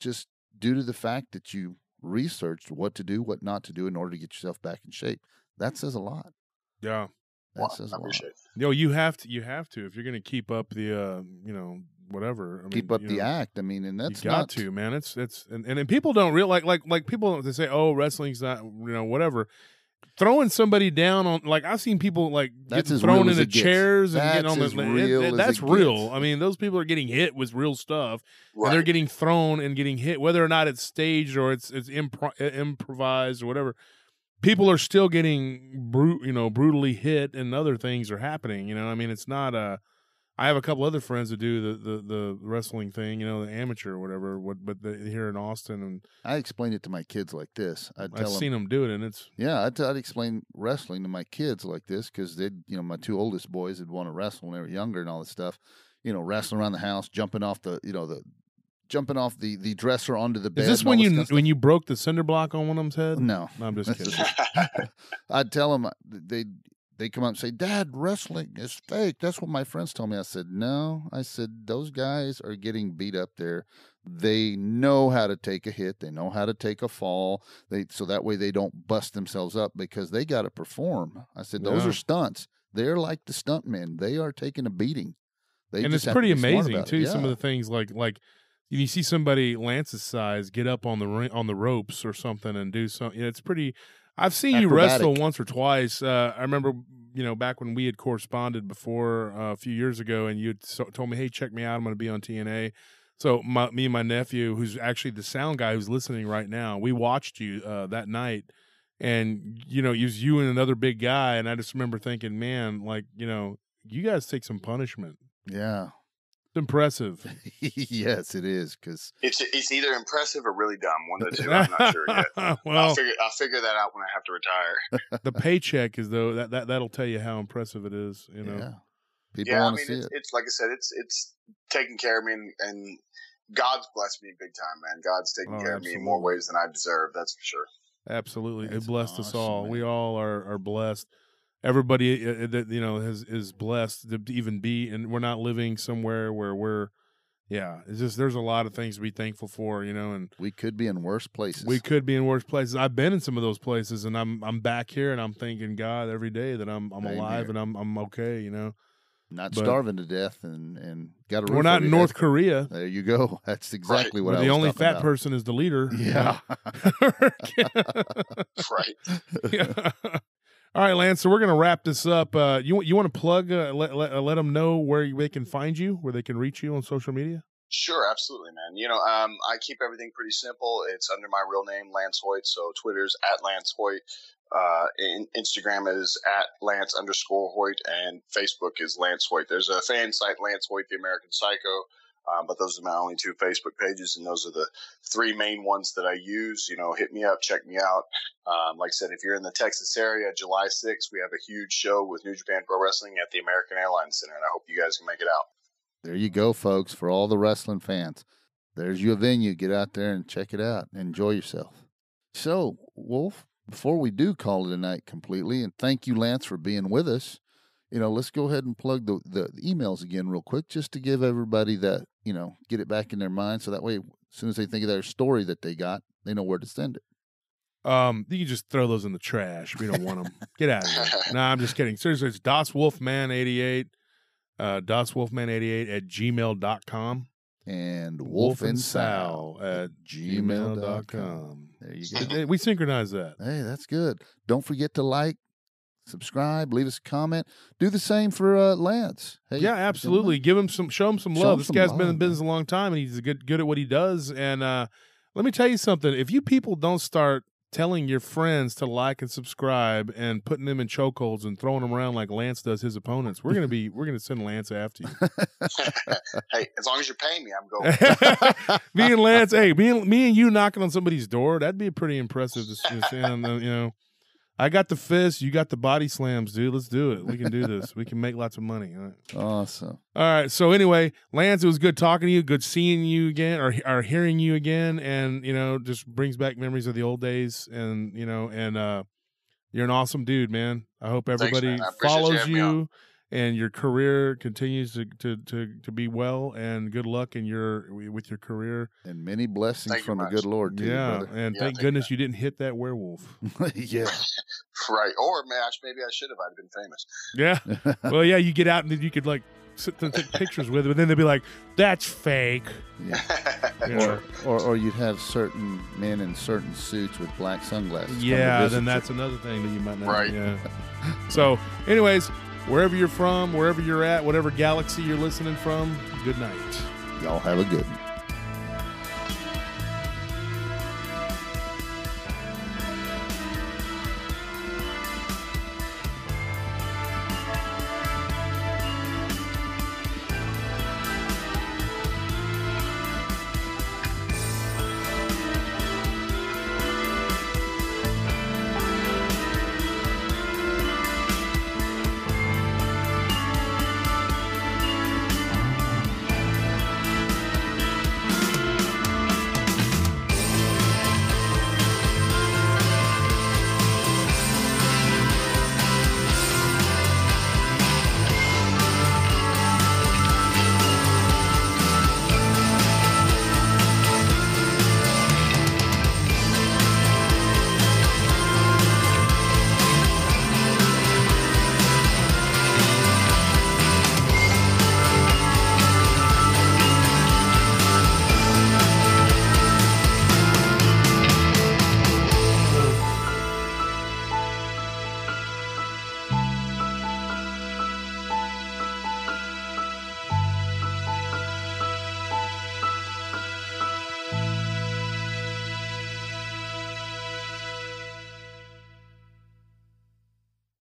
just due to the fact that you researched what to do, what not to do in order to get yourself back in shape. That says a lot. yeah. That Well, says I a lot. appreciate it. Yo, you have to you have to if you're going to keep up the uh, you know, whatever. I Keep mean, up the know, act. I mean, and that's you got not to, man. It's it's and, and, and people don't real like like like people they say, "Oh, wrestling's not, you know, whatever." Throwing somebody down on like I've seen people like That's getting thrown into it gets. chairs and getting on the it- real it- as that's it real. gets. I mean, those people are getting hit with real stuff. Right. and they're getting thrown and getting hit, whether or not it's staged or it's it's impro- improvised or whatever. People are still getting brute, you know, brutally hit, and other things are happening. You know, I mean, it's not a. I have a couple other friends that do the the, the wrestling thing, you know, the amateur or whatever. What, but the, here in Austin, and I explain it to my kids like this. I'd I've them, seen them do it, and it's yeah, I'd, I'd explain wrestling to my kids like this because they'd, you know, my two oldest boys had want to wrestle when they were younger and all this stuff. You know, wrestling around the house, jumping off the, you know, the jumping off the the dresser onto the bed. is this when you when you broke the cinder block on one of them's head? No, No, I'm just kidding. I'd tell uh, them they they come up and say, "Dad, wrestling is fake." That's what my friends told me. I said, "No." I said, "Those guys are getting beat up there. They know how to take a hit. They know how to take a fall. They so that way they don't bust themselves up because they got to perform." I said, "Those Yeah. are stunts. They're like the stuntmen. They are taking a beating." They and just it's have to pretty amazing too. Some of the things like like you see somebody Lance's size get up on the on the ropes or something and do something. You know, It's pretty. I've seen you wrestle once or twice. Uh, I remember, you know, back when we had corresponded before uh, a few years ago, and you so, told me, "Hey, check me out. I'm going to be on TNA." So my, me and my nephew, who's actually the sound guy who's listening right now, we watched you uh, that night, and you know, it was you and another big guy, and I just remember thinking, man, like you know, you guys take some punishment. Yeah. It's impressive. yes, it is because It's it's either impressive or really dumb. One of the two. I'm not sure yet. I'll figure I'll figure that out when I have to retire. the paycheck is though that, that that'll tell you how impressive it is. You know, yeah, people yeah, I want to mean, see it's, it. it's like I said, it's it's taking care of me, and, and God's blessed me big time, man. God's taking Oh, care of me in more ways than I deserve. That's for sure. absolutely, That's it blessed us awesome, all. We all are are blessed. Everybody uh, uh, that you know has is blessed to even be, and we're not living somewhere where we're. Yeah, it's just there's a lot of things to be thankful for, you know, and We could be in worse places. we could be in worse places. I've been in some of those places, and I'm I'm back here, and I'm thanking God every day that I'm I'm Same alive and I'm I'm okay, you know. not but- starving to death and and got a We're not in North head. Korea, There you go. That's exactly what where I the was only fat about. person is the leader. Yeah. Right. Yeah. All right, Lance. So we're gonna wrap this up. Uh, you you want to plug? Uh, let let uh, let them know where they can find you, where they can reach you on social media. Sure, absolutely, man. You know, um, I keep everything pretty simple. It's under my real name, Lance Hoyt. So Twitter's at Lance Hoyt. Uh, in, Instagram is at Lance underscore Hoyt, and Facebook is Lance Hoyt. There's a fan site, Lance Hoyt, the American Psycho. Um, but those are my only two Facebook pages, and those are the three main ones that I use. You know, hit me up, check me out. Um, like I said, if you're in the Texas area, July 6th, we have a huge show with New Japan Pro Wrestling at the American Airlines Center, and I hope you guys can make it out. There you go, folks. For all the wrestling fans, there's your venue. Get out there and check it out. Enjoy yourself. So, Wolf, before we do call it a night completely, and thank you, Lance, for being with us. You know, let's go ahead and plug the, the emails again real quick, just to give everybody that you know, get it back in their mind. So that way, as soon as they think of their story that they got, they know where to send it. Um, you can just throw those in the trash. We don't want them. Get out of here. no, I'm just kidding. Seriously, it's Das Wolfman 88, uh, Das Wolfman 88 at gmail.com. And Wolf Wolf and Sal. at gmail.com. There you go. We synchronize that. Hey, that's good. Don't forget to like, subscribe, leave us a comment. Do the same for uh, Lance. Hey, yeah, absolutely. Give him some, show him some Show love. him This some guy's been in love, business a long time, and he's good, good at what he does. And uh, let me tell you something: if you people don't start telling your friends to like and subscribe and putting them in chokeholds and throwing them around like Lance does his opponents, we're gonna be we're gonna send Lance after you. hey, as long as you're paying me, I'm going. me and Lance, hey, me and me and you knocking on somebody's door, that'd be pretty impressive to to see on the- you know, I got the fist, you got the body slams, dude. Let's do it. We can do this. We can make lots of money. All right. Awesome. All right. So anyway, Lance, it was good talking to you. Good seeing you again, or or hearing you again, and you know, just brings back memories of the old days. And you know, and uh, you're an awesome dude, man. I hope everybody man. I appreciate you follows you, on. And your career continues to, to to to be well. And good luck in your with your career. And many blessings Thank from the much. good Lord, too, yeah, brother. and Yeah, thank thank goodness you didn't hit that werewolf. yeah. right. Or man, maybe I should have. I'd have been famous. Yeah. well, yeah, you get out and then you could like sit and take pictures with it, but then they'd be like, "That's fake." yeah. You know? Or, or or you'd have certain men in certain suits with black sunglasses. Yeah, visit then you. that's another thing that you might not. Right. Yeah. so, anyways, wherever you're from, wherever you're at, whatever galaxy you're listening from, good night. Y'all have a good one.